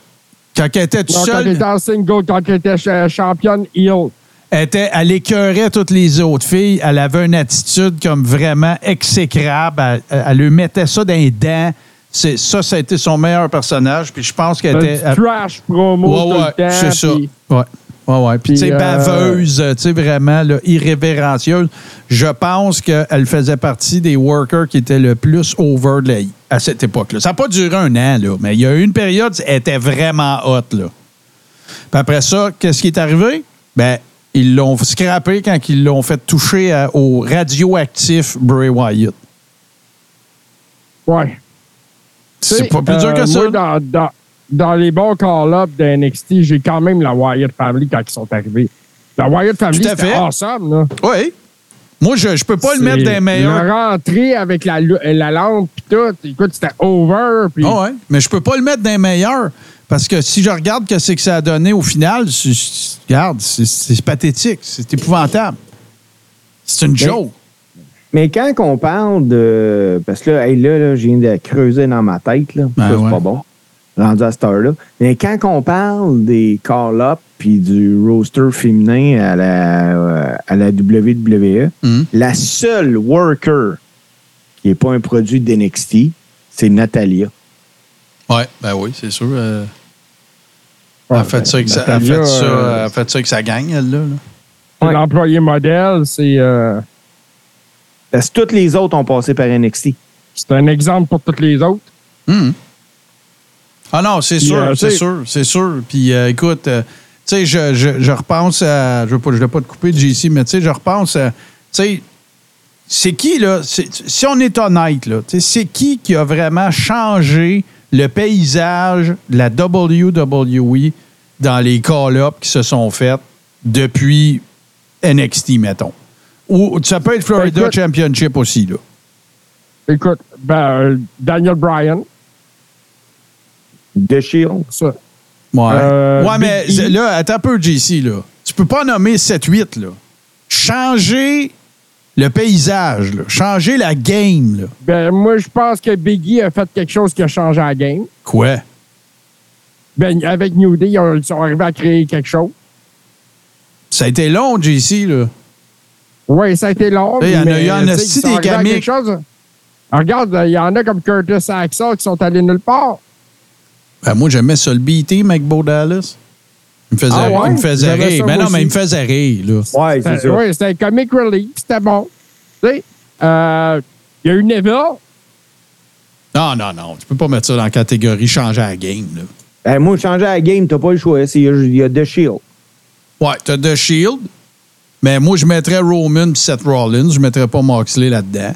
Quand elle était tout Donc, quand seul, elle était en single, quand elle était ch- championne heel. Elle, était, elle écœurait toutes les autres filles. Elle avait une attitude comme vraiment exécrable. Elle, elle lui mettait ça dans les dents. C'est, ça, ça a été son meilleur personnage. Puis je pense qu'elle était. trash promo Ouais, ouais, c'est ça. puis- Ouais. Ouais, ouais. Puis, tu sais, Puis, euh, baveuse, tu sais, vraiment, là, irrévérencieuse. Je pense qu'elle faisait partie des workers qui étaient le plus over I à cette époque-là. Ça n'a pas duré un an, là, mais il y a eu une période, elle était vraiment hot, là. Puis après ça, qu'est-ce qui est arrivé? Ben, ils l'ont scrappé quand ils l'ont fait toucher à- au radioactif Bray Wyatt. Ouais. C'est pas plus dur euh, que ça. moi, dans, dans, dans les bons call-up de NXT, j'ai quand même la Wyatt Family quand ils sont arrivés. La Wyatt Family, c'était fait. awesome, là. Oui. Moi, je ne peux pas le mettre dans les meilleurs. La rentrée avec la, la lampe puis tout, écoute, c'était over. Puis Ah ouais, mais je peux pas le mettre dans les meilleurs. Parce que si je regarde que c'est que ça a donné au final, regarde, c'est- pathétique, c'est épouvantable. C'est une joke. Mais quand on parle de. Parce que là, hey, là, là, je viens de creuser dans ma tête. Là. Ben c'est ouais. pas bon. Rendu à cette heure-là. Mais quand on parle des call-up puis du roster féminin à la, euh, à la WWE, Mhm. la seule worker qui n'est pas un produit d'NXT, c'est Natalia. Ouais, ben oui, c'est sûr. euh, Ouais, elle, a fait ben, ça avec sa- elle fait ça, euh, elle a fait ça avec sa gang, elle, là. Ouais. l'employé modèle, c'est euh, Parce que toutes les autres ont passé par NXT. c'est un exemple pour toutes les autres. Mhm. Ah non, c'est sûr, euh, c'est sûr, c'est sûr. Puis euh, écoute, euh, tu sais, je, je, je repense à. Je ne veux, pas te couper, JC, mais tu sais, je repense à. Tu sais, c'est qui, là? Si on est honnête, là, tu sais, c'est qui qui a vraiment changé le paysage de la WWE dans les call-ups qui se sont faits depuis NXT, mettons? Ou ça peut être Florida Écoute- Championship aussi, là. Écoute, ben, Daniel Bryan, The Shield. ça. Ouais. Euh, ouais, mais E. là, attends un peu, JC, là. Tu peux pas nommer 7-8, là. Changer le paysage, là. Changer la game, là. Ben, moi, je pense que Biggie a fait quelque chose qui a changé la game. Quoi? Ben, avec New Day, ils, ont- ils sont arrivés à créer quelque chose. Ça a été long, JC, là. Oui, ça a été long. Il y en a mais, en ils sont des. Ah, Regarde, il y en a comme Curtis Axel qui sont allés nulle part. Ben, moi, j'aimais ça le B-Team avec Bo Dallas. Il me faisait, Ah ouais? il me faisait rire. Mais moi non, mais il me faisait rire, là. Ouais, c'est ça. Oui, c'était un comic relief, c'était bon. Tu sais, euh, il y a eu Neville. Non, non, non. Tu peux pas mettre ça dans la catégorie changer la game, là. Ben, moi, changer la game, t'as pas le choix. C'est- Il y a The Shield. Ouais, t'as The Shield. Mais moi, je mettrais Roman et Seth Rollins. Je mettrais pas Moxley là-dedans.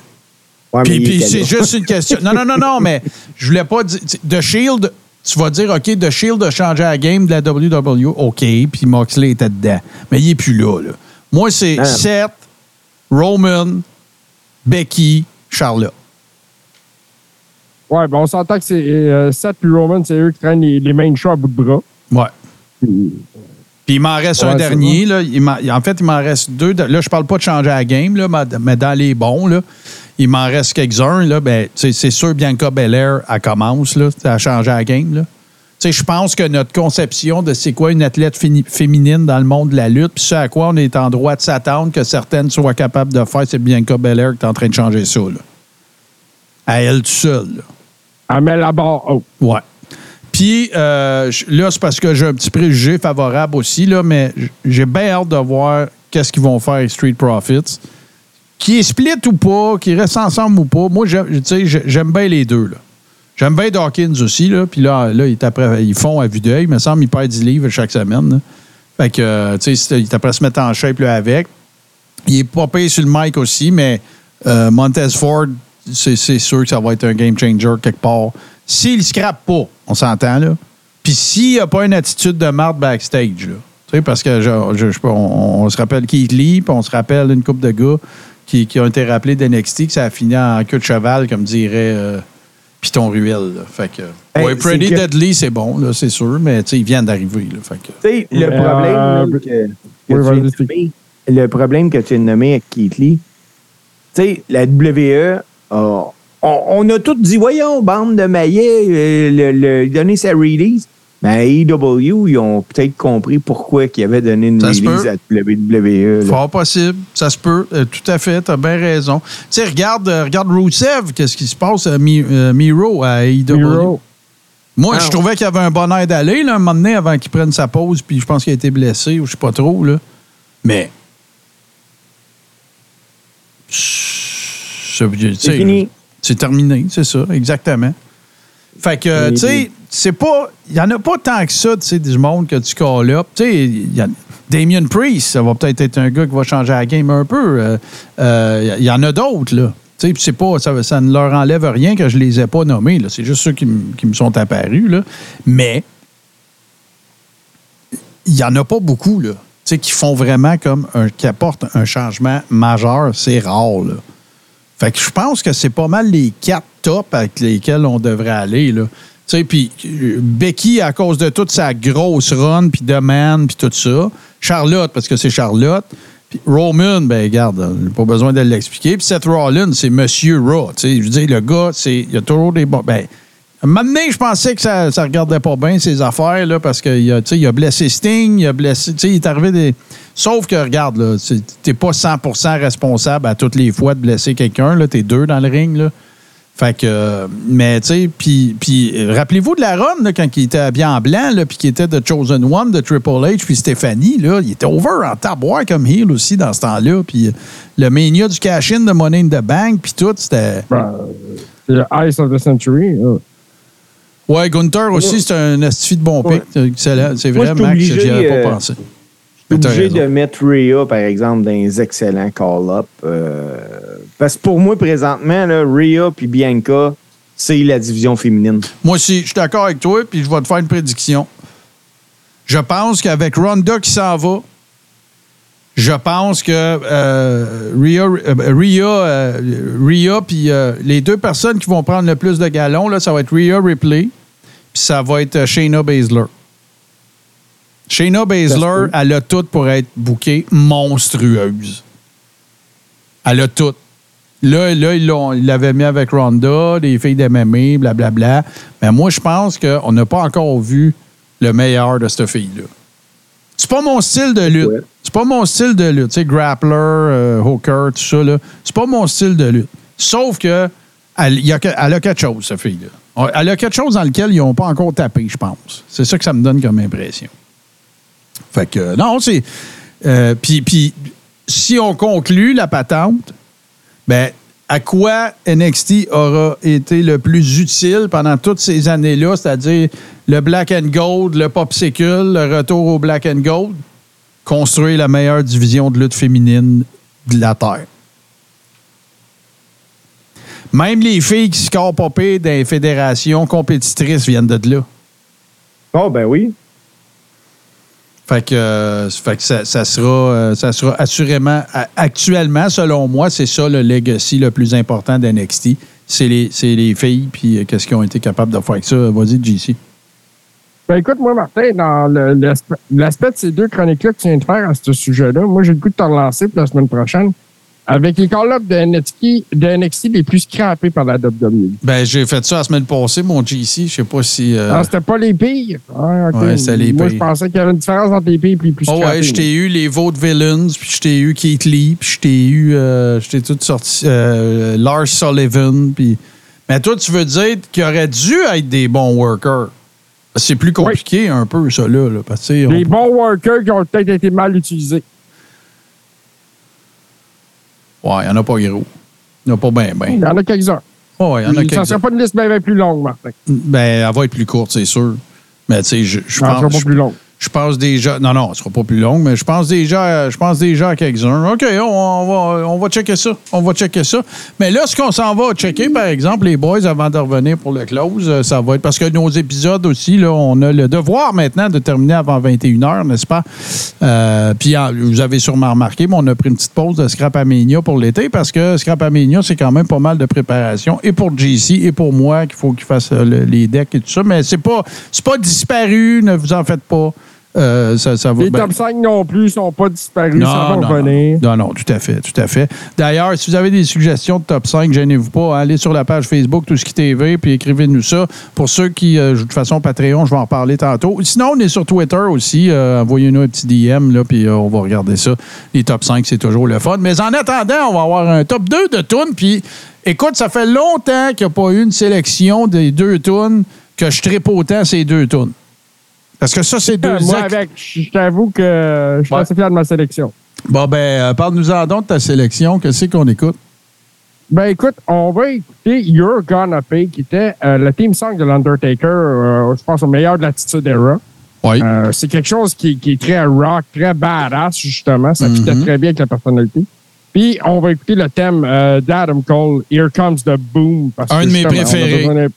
Ouais, Puis, puis c'est juste une question. Non, non, non, non, mais je voulais pas dire. The Shield, tu vas dire, OK, The Shield a changé la game de la WWE. OK, puis Moxley était dedans. Mais il est plus là, là. Moi, c'est. Seth, Roman, Becky, Charlotte. Ouais, ben on s'entend que c'est euh, Seth et Roman, c'est eux qui traînent les, les main shows à bout de bras. Ouais. Puis il m'en reste Ouais, un dernier. Là. Il m'en- en fait, il m'en reste deux. Là, je parle pas de changer la game, là, mais- mais dans les bons, là, il m'en reste quelques-uns. Là, ben, c'est sûr, Bianca Belair, elle commence là, à changer la game. Là. Je pense que notre conception de c'est quoi une athlète féminine dans le monde de la lutte, puis ce à quoi on est en droit de s'attendre que certaines soient capables de faire, c'est Bianca Belair qui est en train de changer ça. Là. À elle toute seule. là. Elle met la barre haut. Ouais. Puis euh, là, c'est parce que j'ai un petit préjugé favorable aussi, là, mais j'ai bien hâte de voir qu'est-ce qu'ils vont faire avec Street Profits. Qui est split ou pas, qui reste ensemble ou pas. Moi, j'aime- bien les deux. J'aime bien Dawkins aussi. Là. Puis là, là après- ils font à vue d'œil. Il me semble qu'ils perdent 10 livres chaque semaine. Fait que, tu sais, il est après se mettre en shape là, avec. Il est pas payé sur le mic aussi, mais euh, Montez Ford, c'est sûr que ça va être un game changer quelque part. S'il scrape pas, on s'entend, là. Puis s'il n'y a pas une attitude de marde backstage. Tu sais, parce que je, je- je sais pas, on, on se rappelle Keith Lee, puis on se rappelle une couple de gars qui, qui ont été rappelés d'NXT, que ça a fini en queue de cheval, comme dirait euh, Piton Ruel. là. Fait que. Hey, ouais, Pretty que- Deadly, c'est bon, là, c'est sûr, mais tu sais, ils viennent d'arriver. Fait que. Tu sais, le problème euh, que, tu le problème que tu as nommé avec Keith Lee, tu sais, la WWE, a- on, on a tous dit, voyons, bande de maillets, euh, le, le- donner sa release. Mais à AEW, ils ont peut-être compris pourquoi qu'ils avaient donné une release à WWE. là. Fort possible, ça se peut, euh, tout à fait, t'as bien raison. Tu sais, regarde, euh, regarde Rusev, qu'est-ce qui se passe à Mi- euh, Miro à AEW. Miro. Moi, Ah, je trouvais qu'il y avait un bon air d'aller, là, un moment donné, avant qu'il prenne sa pause, puis je pense qu'il a été blessé, ou je sais pas trop, là. Mais. C'est fini. C'est terminé, c'est ça, exactement. Fait que, tu sais, c'est pas. Il y en a pas tant que ça, tu sais, du monde que tu call up. Tu sais, il y a- Damien Priest, ça va peut-être être un gars qui va changer la game un peu. Euh, euh, Il y en a d'autres, là. Tu sais, puis c'est pas, ça, ça ne leur enlève rien que je les ai pas nommés. là. C'est juste ceux qui me sont apparus. Là. Mais il n'y en a pas beaucoup là, tu sais, qui font vraiment comme un, qui apportent un changement majeur. C'est rare. Là. Fait que je pense que c'est pas mal les quatre avec lesquels on devrait aller. Là. Tu sais, puis euh, Becky, à cause de toute sa grosse run, puis Man, puis tout ça. Charlotte, parce que c'est Charlotte. Puis Roman, ben regarde, euh, pas besoin de l'expliquer. Puis Seth Rollins, c'est Monsieur Raw. Tu sais, je veux dire, le gars, c'est, il a toujours des. Ben, Maintenant, je pensais que ça ne regardait pas bien, ses affaires, là, parce qu'il a, a blessé Sting, il a blessé. Il est arrivé des. Sauf que, regarde, tu n'es pas 100% responsable à toutes les fois de blesser quelqu'un. Tu es deux dans le ring. Là. Fait que. euh, Mais, tu sais, puis. puis, euh, Rappelez-vous de la run, là, quand il était habillé en blanc, là, puis qu'il était The Chosen One de Triple H, puis Stéphanie, là, il était over en taboire comme heel aussi dans ce temps-là. Puis euh, le mania du cash-in de Money in the Bank, puis tout, c'était. Ben, le Ice of the Century. là. Ouais, Gunther aussi, c'est un astifi de bon pic. C'est Moi, vrai, suis Max, j'y avais euh, pas pensé. Je suis obligé de mettre Rhea, par exemple, dans les excellents call-up. euh, parce que pour moi, présentement, là, Rhea puis Bianca, c'est la division féminine. Moi aussi, je suis d'accord avec toi, puis je vais te faire une prédiction. Je pense qu'avec Ronda qui s'en va, je pense que euh, Rhea, euh, Rhea, euh, Rhea puis les deux personnes qui vont prendre le plus de galons, là, ça va être Rhea Ripley, puis ça va être Shayna Baszler. Shayna Baszler, elle a tout pour être bouquée monstrueuse. Elle a tout. Là, là ils l'avaient mis avec Ronda, les filles d'MMA, blablabla. Mais moi, je pense qu'on n'a pas encore vu le meilleur de cette fille-là. C'est pas mon style de lutte. Ouais. C'est pas mon style de lutte. Tu sais, grappler, euh, hooker, tout ça, là. C'est pas mon style de lutte. Sauf que elle, y a elle a quelque chose, cette fille-là. Elle a quelque chose dans lequel ils n'ont pas encore tapé, je pense. C'est ça que ça me donne comme impression. Fait que, non, c'est. euh, puis, si on conclut la patente, ben, à quoi NXT aura été le plus utile pendant toutes ces années-là, c'est-à-dire le Black and Gold, le Popsicle, le retour au Black and Gold? Construire la meilleure division de lutte féminine de la Terre. Même les filles qui scorent pas pire dans les fédérations compétitrices viennent de là. Oh, ben oui. Fait que, euh, fait que ça, ça sera, euh, ça sera assurément, actuellement, selon moi, c'est ça le legacy le plus important d'NXT. C'est les, les filles, puis euh, qu'est-ce qu'ils ont été capables de faire avec ça. Vas-y, JC. Ben écoute, moi, Martin, dans l'aspect de ces deux chroniques-là que tu viens de faire à ce sujet-là, moi, j'ai le goût de te relancer pour la semaine prochaine avec les call-ups de NXT, de NXT les plus scrappés par la WWE. Ben, j'ai fait ça la semaine passée, mon JC. Je sais pas si. euh, Ah, c'était pas les pires? Ah, ok. Ouais, c'était les Moi, je pensais qu'il y avait une différence entre les pires et les plus Oh scrappés. ouais, je t'ai eu les Vote Villains, puis je t'ai eu Keith Lee, puis je t'ai eu, euh, je t'ai tout sorti, euh, Lars Sullivan, puis... Mais toi, tu veux dire qu'il aurait dû être des bons workers. C'est plus compliqué un peu, ça, là. parce on- Les bons workers qui ont peut-être été mal utilisés. Ouais, il n'y en a pas gros. Il n'y en a pas bien, Il bien. y en a quelques-uns. Ouais, il y en a Ça ne quelques sera pas une liste bien, bien plus longue, Martin. Ben, elle va être plus courte, c'est sûr. Mais tu sais, je, je Non, ça sera pense, pas plus longue. Je pense déjà. Non, non, ce sera pas plus long, mais je pense déjà, je pense déjà à quelques-uns. OK, on, va, on va checker ça. On va checker ça. Mais là, ce qu'on s'en va checker, par exemple, les boys, avant de revenir pour le close, euh, ça va être parce que nos épisodes aussi, là, on a le devoir maintenant de terminer avant 21h, n'est-ce pas? Euh, puis ah, vous avez sûrement remarqué, mais on a pris une petite pause de Scrap Aménia pour l'été parce que Scrap Aménia, c'est quand même pas mal de préparation. Et pour JC et pour moi, qu'il faut qu'il fasse euh, le- les decks et tout ça. Mais c'est pas, c'est pas disparu, ne vous en faites pas. Euh, ça, ça va Les ben- top 5 non plus sont pas disparus, ça va non, revenir. non, non, tout à fait, tout à fait. D'ailleurs, si vous avez des suggestions de top 5, gênez-vous pas, allez sur la page Facebook Tout ce qui TV, puis écrivez-nous ça. Pour ceux qui, euh, de toute façon, Patreon, je vais en parler tantôt. Sinon, on est sur Twitter aussi. euh, Envoyez-nous un petit DM, là, puis on va regarder ça. Les top 5, c'est toujours le fun. Mais en attendant, on va avoir un top 2 de tunes, puis écoute, ça fait longtemps qu'il n'y a pas eu une sélection des deux tunes que je tripe autant ces deux tunes. Parce que ça, c'est deux Moi, avec, je t'avoue que je suis Ouais. assez fier de ma sélection. Bon, ben, euh, parle-nous-en donc de ta sélection. Qu'est-ce qu'on écoute? Ben écoute, on va écouter You're Gonna Pay, qui était euh, le theme song de l'Undertaker, euh, je pense au meilleur de l'attitude era. Oui. Euh, c'est quelque chose qui, qui est très rock, très badass, justement. Ça fitait Mhm. très bien avec la personnalité. Puis, on va écouter le thème d'Adam Cole, Here Comes the Boom. parce Un que de mes préférés.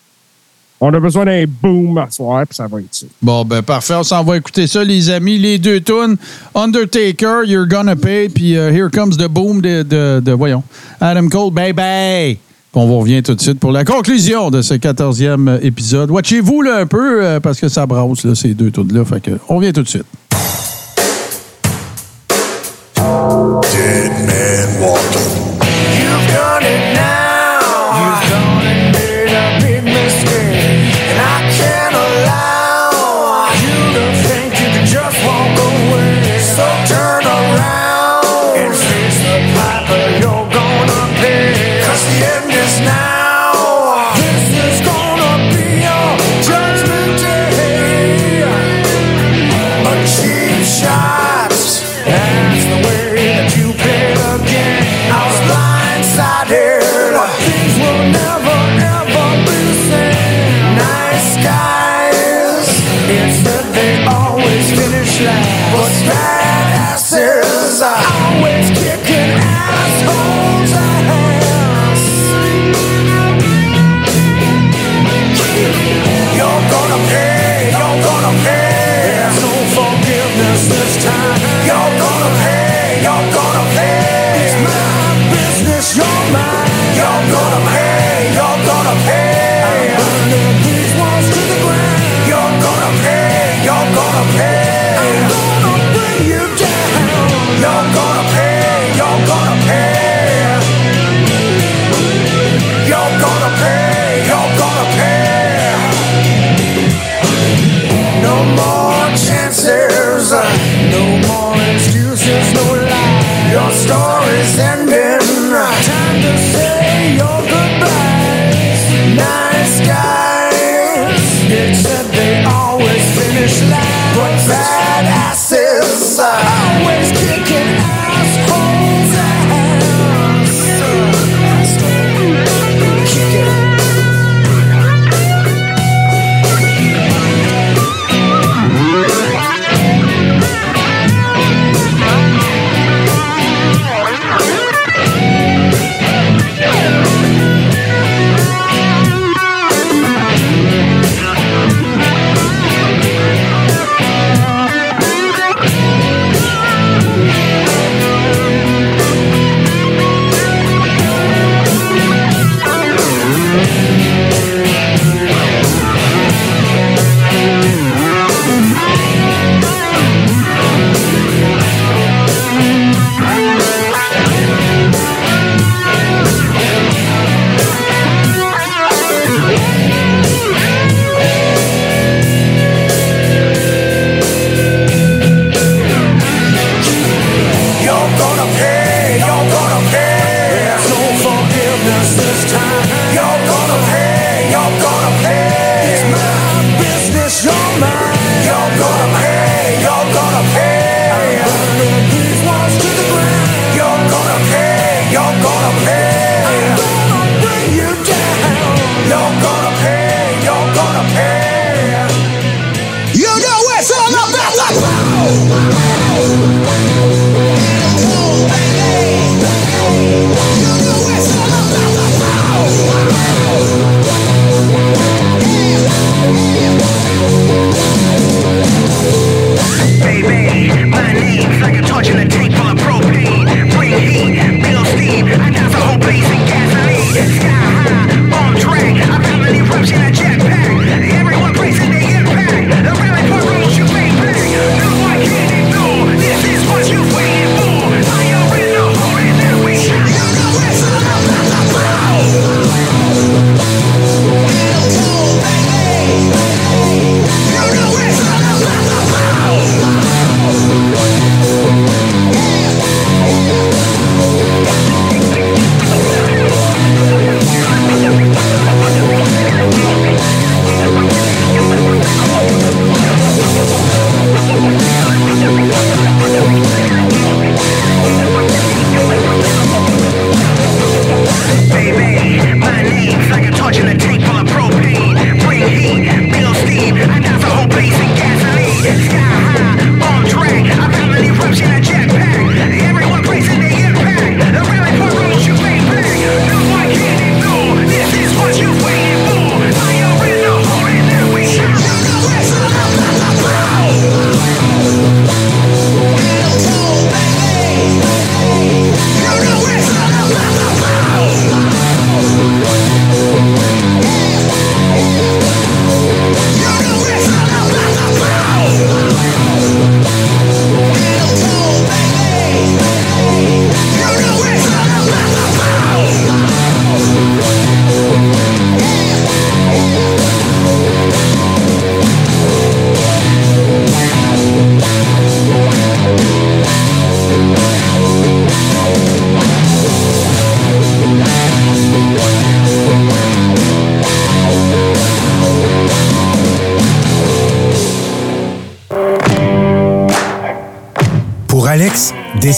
On a besoin d'un- boom à soir, puis ça va être ça. Bon, ben parfait. On s'en va écouter ça, les amis. Les deux tunes. Undertaker, You're Gonna Pay, puis euh, Here Comes the Boom de, de, voyons, Adam Cole, Baby. On vous revient tout de suite pour la conclusion de ce 14e épisode. Watchez-vous là un peu, euh, parce que ça brasse, là, ces deux tunes-là. Fait que, on revient tout de suite.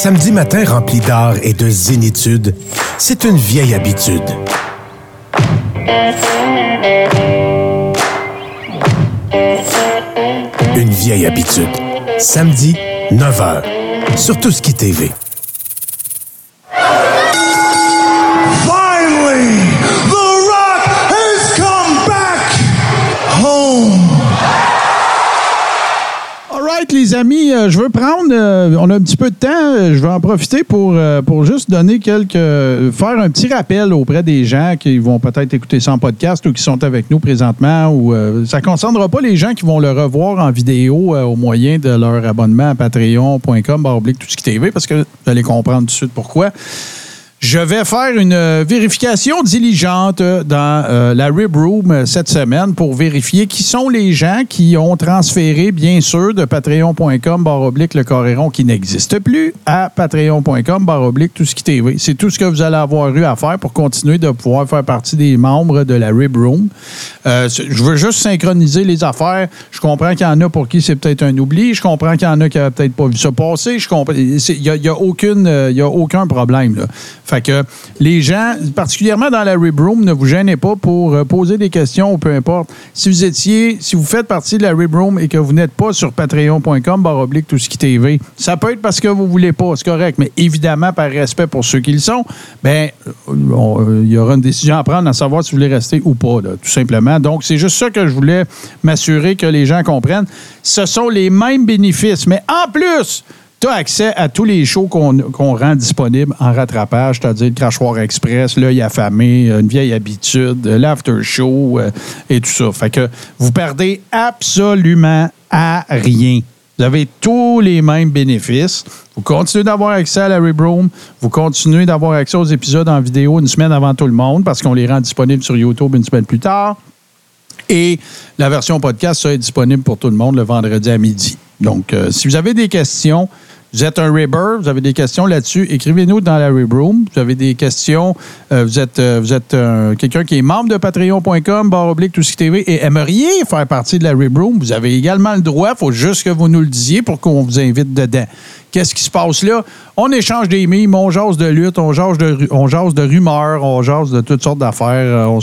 Des samedis matins remplis d'art et de zénitude, c'est une vieille habitude. Une vieille habitude. Samedi, 9h. Sur Tout TV. Amis, euh, je veux prendre. euh, on a un petit peu de temps. euh, je vais en profiter pour, pour juste donner quelques. faire un petit rappel auprès des gens qui vont peut-être écouter ça en podcast ou qui sont avec nous présentement. Ou, ça ne concernera pas les gens qui vont le revoir en vidéo au moyen de leur abonnement à patreon.com, tout ce qui TV, parce que vous allez comprendre tout de suite pourquoi. Je vais faire une euh, vérification diligente euh, dans euh, la Rib Room cette semaine pour vérifier qui sont les gens qui ont transféré, bien sûr, de patreon.com barre oblique le Coréron qui n'existe plus à patreon.com barre oblique tout ce qui TV. C'est tout ce que vous allez avoir eu à faire pour continuer de pouvoir faire partie des membres de la Rib Room. Je veux juste synchroniser les affaires. Je comprends qu'il y en a pour qui c'est peut-être un oubli. Je comprends qu'il y en a qui n'avaient peut-être pas vu ça passer. Il n'y a, y a aucune, y a aucun problème. Là. Fait que les gens, particulièrement dans la Rib Room, ne vous gênez pas pour euh, poser des questions ou peu importe. Si vous étiez, si vous faites partie de la Rib Room et que vous n'êtes pas sur patreon.com, barre oblique, tout ce qui TV, ça peut être parce que vous voulez pas, c'est correct, mais évidemment, par respect pour ceux qui le sont, ben, euh, euh, il y aura une décision à prendre à savoir si vous voulez rester ou pas, tout simplement. Donc, c'est juste ça que je voulais m'assurer que les gens comprennent. Ce sont les mêmes bénéfices, mais en plus, tu as accès à tous les shows qu'on rend disponibles en rattrapage, c'est-à-dire le Crachoir Express, l'œil affamé, une vieille habitude, l'after show euh, et tout ça. Fait que vous perdez absolument à rien. Vous avez tous les mêmes bénéfices. Vous continuez d'avoir accès à la Rib Room. Vous continuez d'avoir accès aux épisodes en vidéo une semaine avant tout le monde parce qu'on les rend disponibles sur YouTube une semaine plus tard. Et la version podcast, ça est disponible pour tout le monde le vendredi à midi. Donc, euh, si vous avez des questions, vous êtes un Ribber, vous avez des questions là-dessus, écrivez-nous dans la Rib Room. Vous avez des questions, euh, vous êtes, euh, vous êtes euh, quelqu'un qui est membre de patreon.com, barre oblique, tout ce qui TV, et aimeriez faire partie de la Rib Room, vous avez également le droit, il faut juste que vous nous le disiez pour qu'on vous invite dedans. Qu'est-ce qui se passe là? On échange des mimes, on jase de lutte, on jase de, on jase de rumeurs, on jase de toutes sortes d'affaires. euh,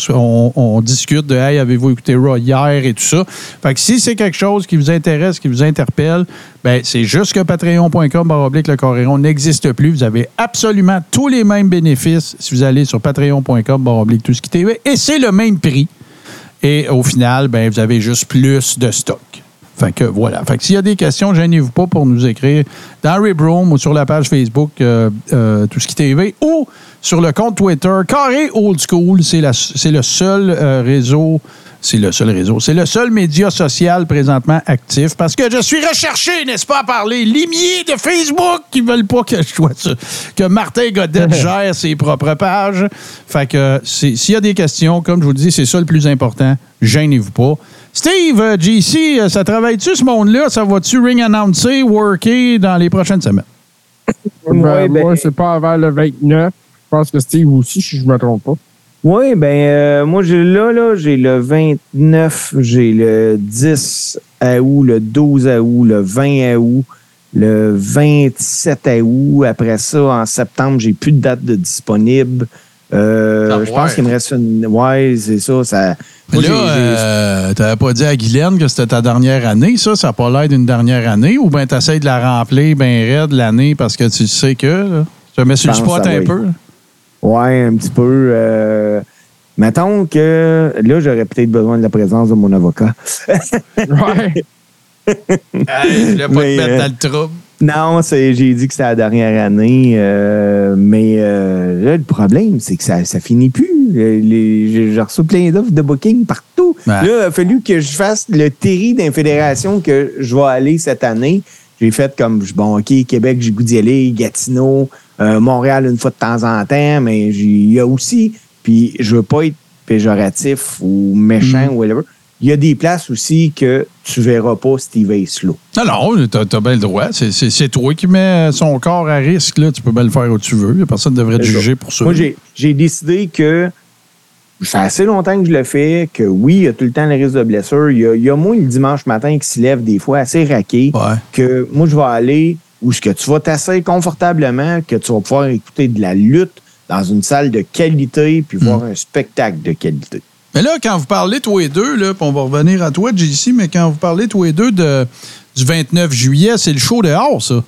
On, discute de Hey, avez-vous écouté Raw hier et tout ça. Fait que si c'est quelque chose qui vous intéresse, qui vous interpelle, ben c'est juste que patreon.com barre oblique le Coréron n'existe plus. Vous avez absolument tous les mêmes bénéfices si vous allez sur patreon.com barre oblique tout ce qui TV et c'est le même prix. Et au final, ben, vous avez juste plus de stock. Fait que voilà. Fait que s'il y a des questions, gênez-vous pas pour nous écrire dans Rib Room ou sur la page Facebook euh, euh, Tout ce qui TV ou sur le compte Twitter Carré Old School. C'est la- c'est le seul euh, réseau. C'est le seul réseau. C'est le seul média social présentement actif parce que je suis recherché, n'est-ce pas, par les limiers de Facebook qui veulent pas que je sois ça, que Martin Godet <laughs> gère ses propres pages. Fait que c'est- s'il y a des questions, comme je vous le dis, c'est ça le plus important. Gênez-vous pas. Steve, euh, JC, euh, ça travaille-tu ce monde-là? Ça va-tu ring announcer, worker dans les prochaines semaines? Ben, Ouais, ben- Moi, c'est pas avant le 29. Je pense que Steve aussi, si je me trompe pas. Oui, ben euh, moi j'ai là, là, j'ai le 29, j'ai le 10 août, le 12 août, le 20 août, le 27 août. Après ça, en septembre, j'ai plus de date de disponible. Euh, je pense qu'il me reste une. Ouais, c'est ça. ça moi, là, euh, t'avais pas dit à Guylaine que c'était ta dernière année, ça? Ça n'a pas l'air d'une dernière année? Ou bien t'essayes de la remplir bien raide l'année parce que tu sais que... Là, je te mets sur le spot un peu. Ouais, un petit peu. Euh, mettons que là, j'aurais peut-être besoin de la présence de mon avocat. Ouais. <laughs> Hey, je voulais pas Mais, te mettre euh, dans le trouble. Non, c'est, j'ai dit que c'était la dernière année, euh, mais euh, là, le problème, c'est que ça, ça finit plus. Euh, j'ai, reçu plein d'offres de booking partout. Ouais. Là, il a fallu que je fasse le terri d'infédération que je vais aller cette année. J'ai fait comme, bon, OK, Québec, j'ai goût d'y aller, Gatineau, euh, Montréal une fois de temps en temps, mais il y a aussi, puis je veux pas être péjoratif ou méchant Mm. ou whatever, il y a des places aussi que tu verras pas Steve là. Non, non, t'as, t'as bien le droit. C'est, toi qui mets son corps à risque. Là. Tu peux bien le faire où tu veux. Personne ne devrait te ça. juger pour ça. Moi, j'ai, décidé que ça fait assez longtemps que je le fais, que oui, il y a tout le temps le risque de blessure. Il y a, il y a moi le dimanche matin qui se lève des fois assez raqué, Ouais. que moi, je vais aller où ce que tu vas t'asseoir confortablement, que tu vas pouvoir écouter de la lutte dans une salle de qualité puis voir un spectacle de qualité. Mais là, quand vous parlez tous les deux, là, on va revenir à toi, JC, mais quand vous parlez tous les deux de, du 29 juillet, c'est le show dehors, ça.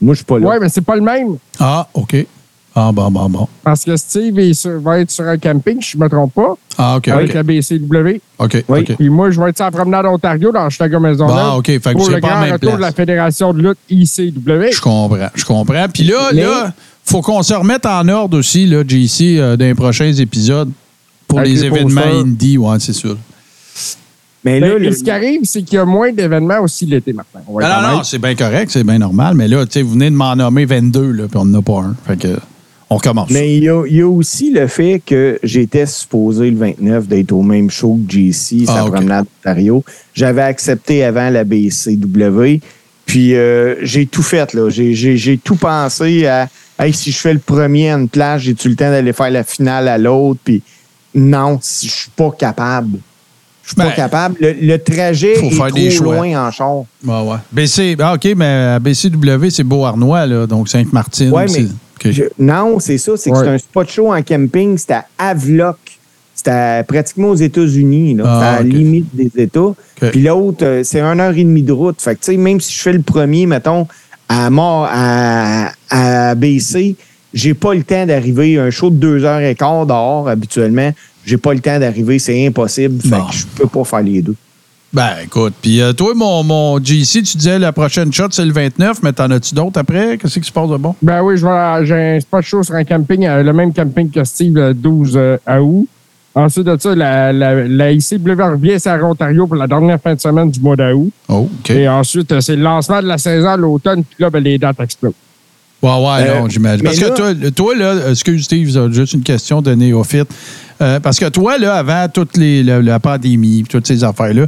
Moi, je suis pas là. Ouais, mais c'est pas le même. Ah, OK. Ah, bon, bon, bon. Parce que Steve est sur- va être sur un camping, si je me trompe pas, Ah, OK, avec la BCW. OK, Oui. OK. Puis moi, je vais être sur la promenade Ontario dans Chicago Maisonneuve. Bon, OK. Fait que pour c'est le grand même retour place. de la Fédération de lutte ICW. Je comprends, je comprends. Puis là, là, faut qu'on se remette en ordre aussi, là, JC, euh, dans les prochains épisodes pour les les événements posters. indie, ouais, c'est sûr. Mais Ben, là, le- ce qui arrive, c'est qu'il y a moins d'événements aussi l'été, Martin. On va Non, non, non, c'est bien correct, c'est bien normal. Mais là, tu sais, vous venez de m'en nommer 22, là, puis on n'en a pas un. Fait que, on recommence. Mais il y, a, il y a aussi le fait que j'étais supposé le 29 d'être au même show que JC, sa Ah, ok. promenade Ontario. J'avais accepté avant la BCW. Puis euh, j'ai tout fait, là. J'ai- J'ai j'ai tout pensé à hey, si je fais le premier à une place, j'ai-tu le temps d'aller faire la finale à l'autre? Puis non, je suis pas capable. Je suis pas Ben, capable. Le, le trajet faut est faire trop des choix. loin en char. Ouais, ouais. BC, ah, OK, mais BCW, c'est Beauharnois, là, donc Sainte-Martine. Ouais, mais. Je- non, c'est ça. C'est que Ouais. c'est un spot show en camping. C'était à Havelock. C'était pratiquement aux États-Unis. Ah, à la limite des États. Puis l'autre, euh, c'est une heure et demie de route. Fait que, même si je fais le premier, mettons, à mort à, à BC, j'ai pas le temps d'arriver. Un show de deux heures et quart dehors, habituellement, j'ai pas le temps d'arriver. C'est impossible. Fait Bon. que je peux pas faire les deux. Ben, écoute, puis euh, toi, mon, mon JC, tu disais la prochaine shot, c'est le 29, mais t'en as-tu d'autres après? Qu'est-ce qui se passe de bon? Ben oui, je vais- j'ai un spot show sur un camping, euh, le même camping que Steve, le 12 euh, août. Ensuite de ça, la, la, la ICW revient à Ontario pour la dernière fin de semaine du mois d'août. Oh, OK. Et ensuite, euh, c'est le lancement de la saison à l'automne, puis là, ben, les dates explosent. Ouais, ouais, Euh, non, j'imagine. Parce que toi, toi, là, excuse Steve, juste une question de néophyte. Euh, parce que toi, là, avant toute les, la, la pandémie, toutes ces affaires-là,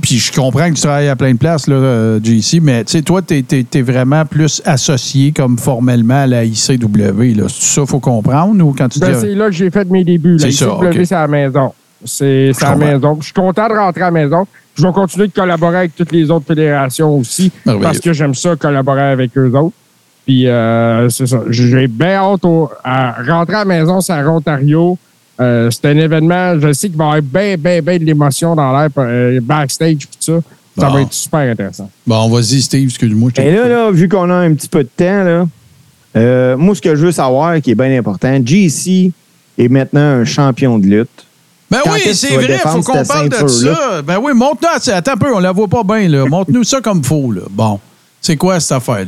puis je comprends que tu travailles à plein de places, là, euh, JC, mais tu sais, toi, tu es, vraiment plus associé comme formellement à la ICW. Là. C'est ça, faut comprendre, ou quand tu Ben, dis. c'est là que j'ai fait mes débuts. La C'est ça, ICW, c'est à la maison. C'est à la maison. Je suis content de rentrer à la maison. Je vais continuer de collaborer avec toutes les autres fédérations aussi parce que j'aime ça, collaborer avec eux autres. Puis, euh, c'est ça. J'ai bien hâte au- à rentrer à la maison, c'est à Ontario. Euh, c'est un événement, je sais qu'il va y avoir bien, bien, bien de l'émotion dans l'air, euh, backstage, tout ça. Ça Bon. va être super intéressant. Bon, vas-y, Steve, excuse-moi. Et là, coupé. là, vu qu'on a un petit peu de temps, là, euh, moi, ce que je veux savoir, qui est bien important, JC est maintenant un champion de lutte. Ben Quand oui, c'est vrai, faut défendre qu'on parle de ça. Ben oui, montre-nous. Attends attends un peu, on la voit pas bien, là. Montre-nous ça comme faux, là. Bon. C'est quoi cette affaire-là?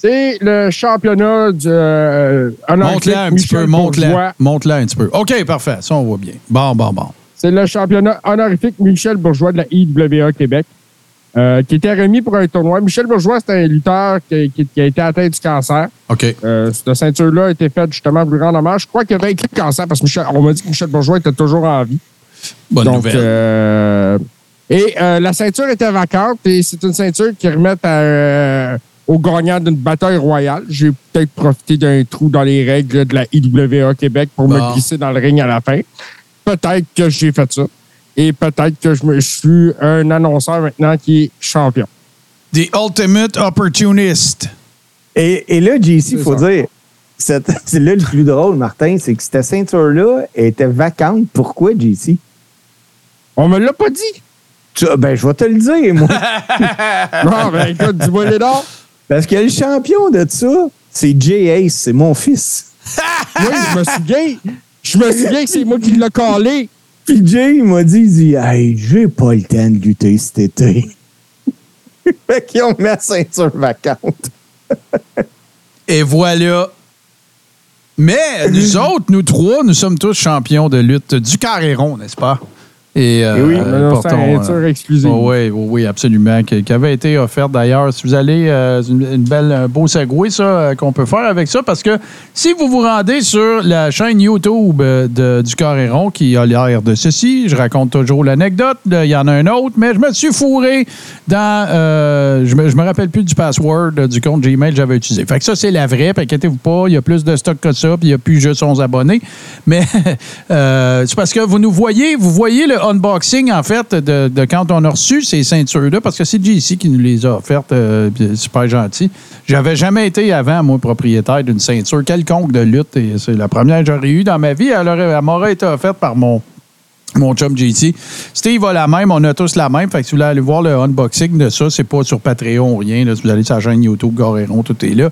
C'est le championnat du euh, honorifique Montre-la un petit peu, montre-la. Bourgeois. Montre-la un petit peu. OK, parfait. Ça, on voit bien. Bon, bon, bon. C'est le championnat honorifique Michel Bourgeois de la IWA Québec, euh, qui était remis pour un tournoi. Michel Bourgeois, c'est un lutteur qui, qui- qui a été atteint du cancer. OK. Euh, cette ceinture-là a été faite justement pour lui rendre hommage. Je crois qu'il a vaincu le cancer parce que Michel, on m'a dit que Michel Bourgeois était toujours en vie. Bonne Donc, nouvelle. euh, et euh, la ceinture était vacante et c'est une ceinture qui remet à, euh, au gagnant d'une bataille royale. J'ai peut-être profité d'un trou dans les règles de la IWA Québec pour Bon. me glisser dans le ring à la fin. Peut-être que j'ai fait ça. Et peut-être que je, me, je suis un annonceur maintenant qui est champion. The Ultimate Opportunist. Et, et là, JC, il faut ça. dire, cette- <laughs> c'est là le plus drôle, Martin, c'est que cette ceinture-là était vacante. Pourquoi, JC? On me l'a pas dit. Tu- ben, je vais te le dire, moi. <laughs> <laughs> Non, ben écoute, dis-moi les noms. Parce que le champion de ça, c'est Jay Ace, c'est mon fils. <laughs> Oui, je me souviens. Je me souviens que c'est moi qui l'ai collé. Puis Jay, il m'a dit, il dit, hey, j'ai pas le temps de lutter cet été. <laughs> fait qu'ils ont mis la ceinture vacante. <laughs> Et voilà. Mais nous autres, nous trois, nous sommes tous champions de lutte du carré-rond, n'est-ce pas? Et, euh, Et oui, euh, portons, ceinture euh, exclusive. Oh, oui, oui, oui, absolument. Qui, qui avait été offerte d'ailleurs. Si vous allez, euh, c'est une, une belle, un beau segway, ça, qu'on peut faire avec ça. Parce que si vous vous rendez sur la chaîne YouTube de- du Carré-Rond, qui a l'air de ceci, je raconte toujours l'anecdote. Il y en a un autre, mais je me suis fourré dans. euh, je, me, je me rappelle plus du password du compte Gmail que j'avais utilisé. Fait que ça, c'est la vraie. Inquiétez-vous pas, il y a plus de stock que ça, puis il y a plus juste 11 abonnés. Mais <laughs> c'est parce que vous nous voyez, vous voyez le unboxing, en fait, de, quand on a reçu ces ceintures-là, parce que c'est JC qui nous les a offertes, euh, super gentil. J'avais jamais été avant, moi, propriétaire d'une ceinture quelconque de lutte, et c'est la première que j'aurais eue dans ma vie. Elle, aurait- elle m'aurait été offerte par mon mon chum JT. Steve a la même, on a tous la même. Fait que si vous voulez aller voir le unboxing de ça, c'est pas sur Patreon ou rien. Si vous allez sur la chaîne YouTube, Goréron, tout est là.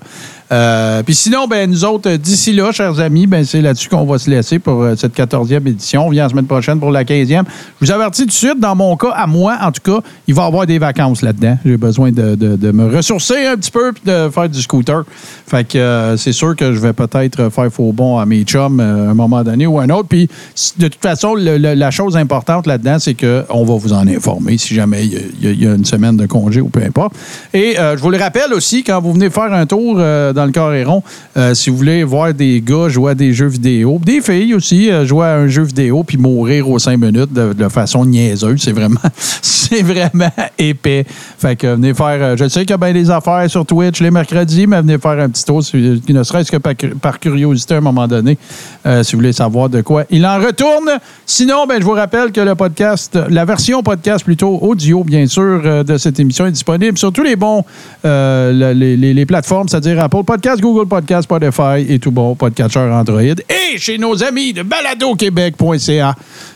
Euh, Puis sinon, ben, nous autres, euh, d'ici là, chers amis, ben, c'est là-dessus qu'on va se laisser pour euh, cette 14e édition. On vient la semaine prochaine pour la 15e. Je vous avertis tout de suite, dans mon cas, à moi, en tout cas, il va y avoir des vacances là-dedans. J'ai besoin de, de- me ressourcer un petit peu puis de faire du scooter. Fait que c'est sûr que je vais peut-être faire faux bon à mes chums à un moment donné ou à un autre. Puis de toute façon, la chose importante là-dedans, c'est qu'on va vous en informer si jamais il y, y a- une semaine de congé ou peu importe. Et je vous le rappelle aussi, quand vous venez faire un tour dans le Coréron, euh, si vous voulez voir des gars jouer à des jeux vidéo, des filles aussi euh, jouer à un jeu vidéo puis mourir aux cinq minutes de, façon niaiseuse, c'est vraiment, <laughs> c'est vraiment épais. Fait que venez faire, euh, je sais qu'il y a bien des affaires sur Twitch les mercredis, mais venez faire un petit tour, si- ne serait-ce que par, par curiosité à un moment donné, euh, si vous voulez savoir de quoi il en retourne. Sinon, ben, je vous rappelle que le podcast, la version podcast plutôt audio, bien sûr, euh, de cette émission est disponible sur tous les bons, euh, le- les, les- les plateformes, c'est-à-dire Apple Podcast, Google Podcast, Spotify et tout bon podcatcher Android. Et chez nos amis de baladoquebec.ca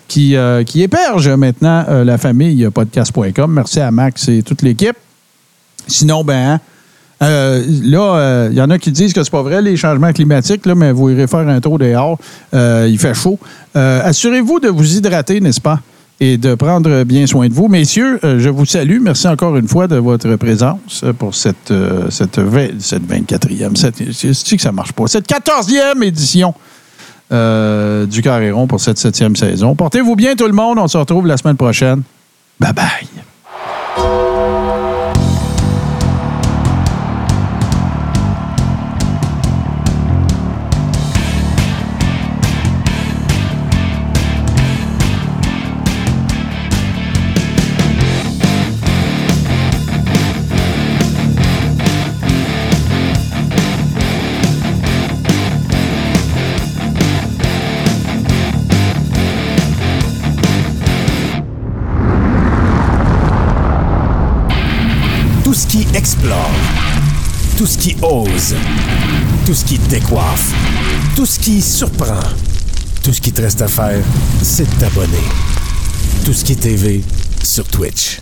qui, euh, qui maintenant euh, la famille podcast.com. Merci à Max et toute l'équipe. Sinon, ben, hein, euh, là, il y en a qui disent que c'est pas vrai, les changements climatiques, là, mais vous irez faire un tour dehors. Euh, il fait chaud. Euh, Assurez-vous de vous hydrater, n'est-ce pas? Et de prendre bien soin de vous. Messieurs, euh, je vous salue. Merci encore une fois de votre présence euh, pour cette, euh, cette, cette 24e. Cette, c'est que ça marche pas? Cette 14e édition du Carré rond pour cette septième saison. Portez-vous bien, tout le monde. On se retrouve la semaine prochaine. Bye bye. Qui ose, tout ce qui décoiffe, tout ce qui surprend, tout ce qui te reste à faire, c'est de t'abonner. Tout ce qui est TV sur Twitch.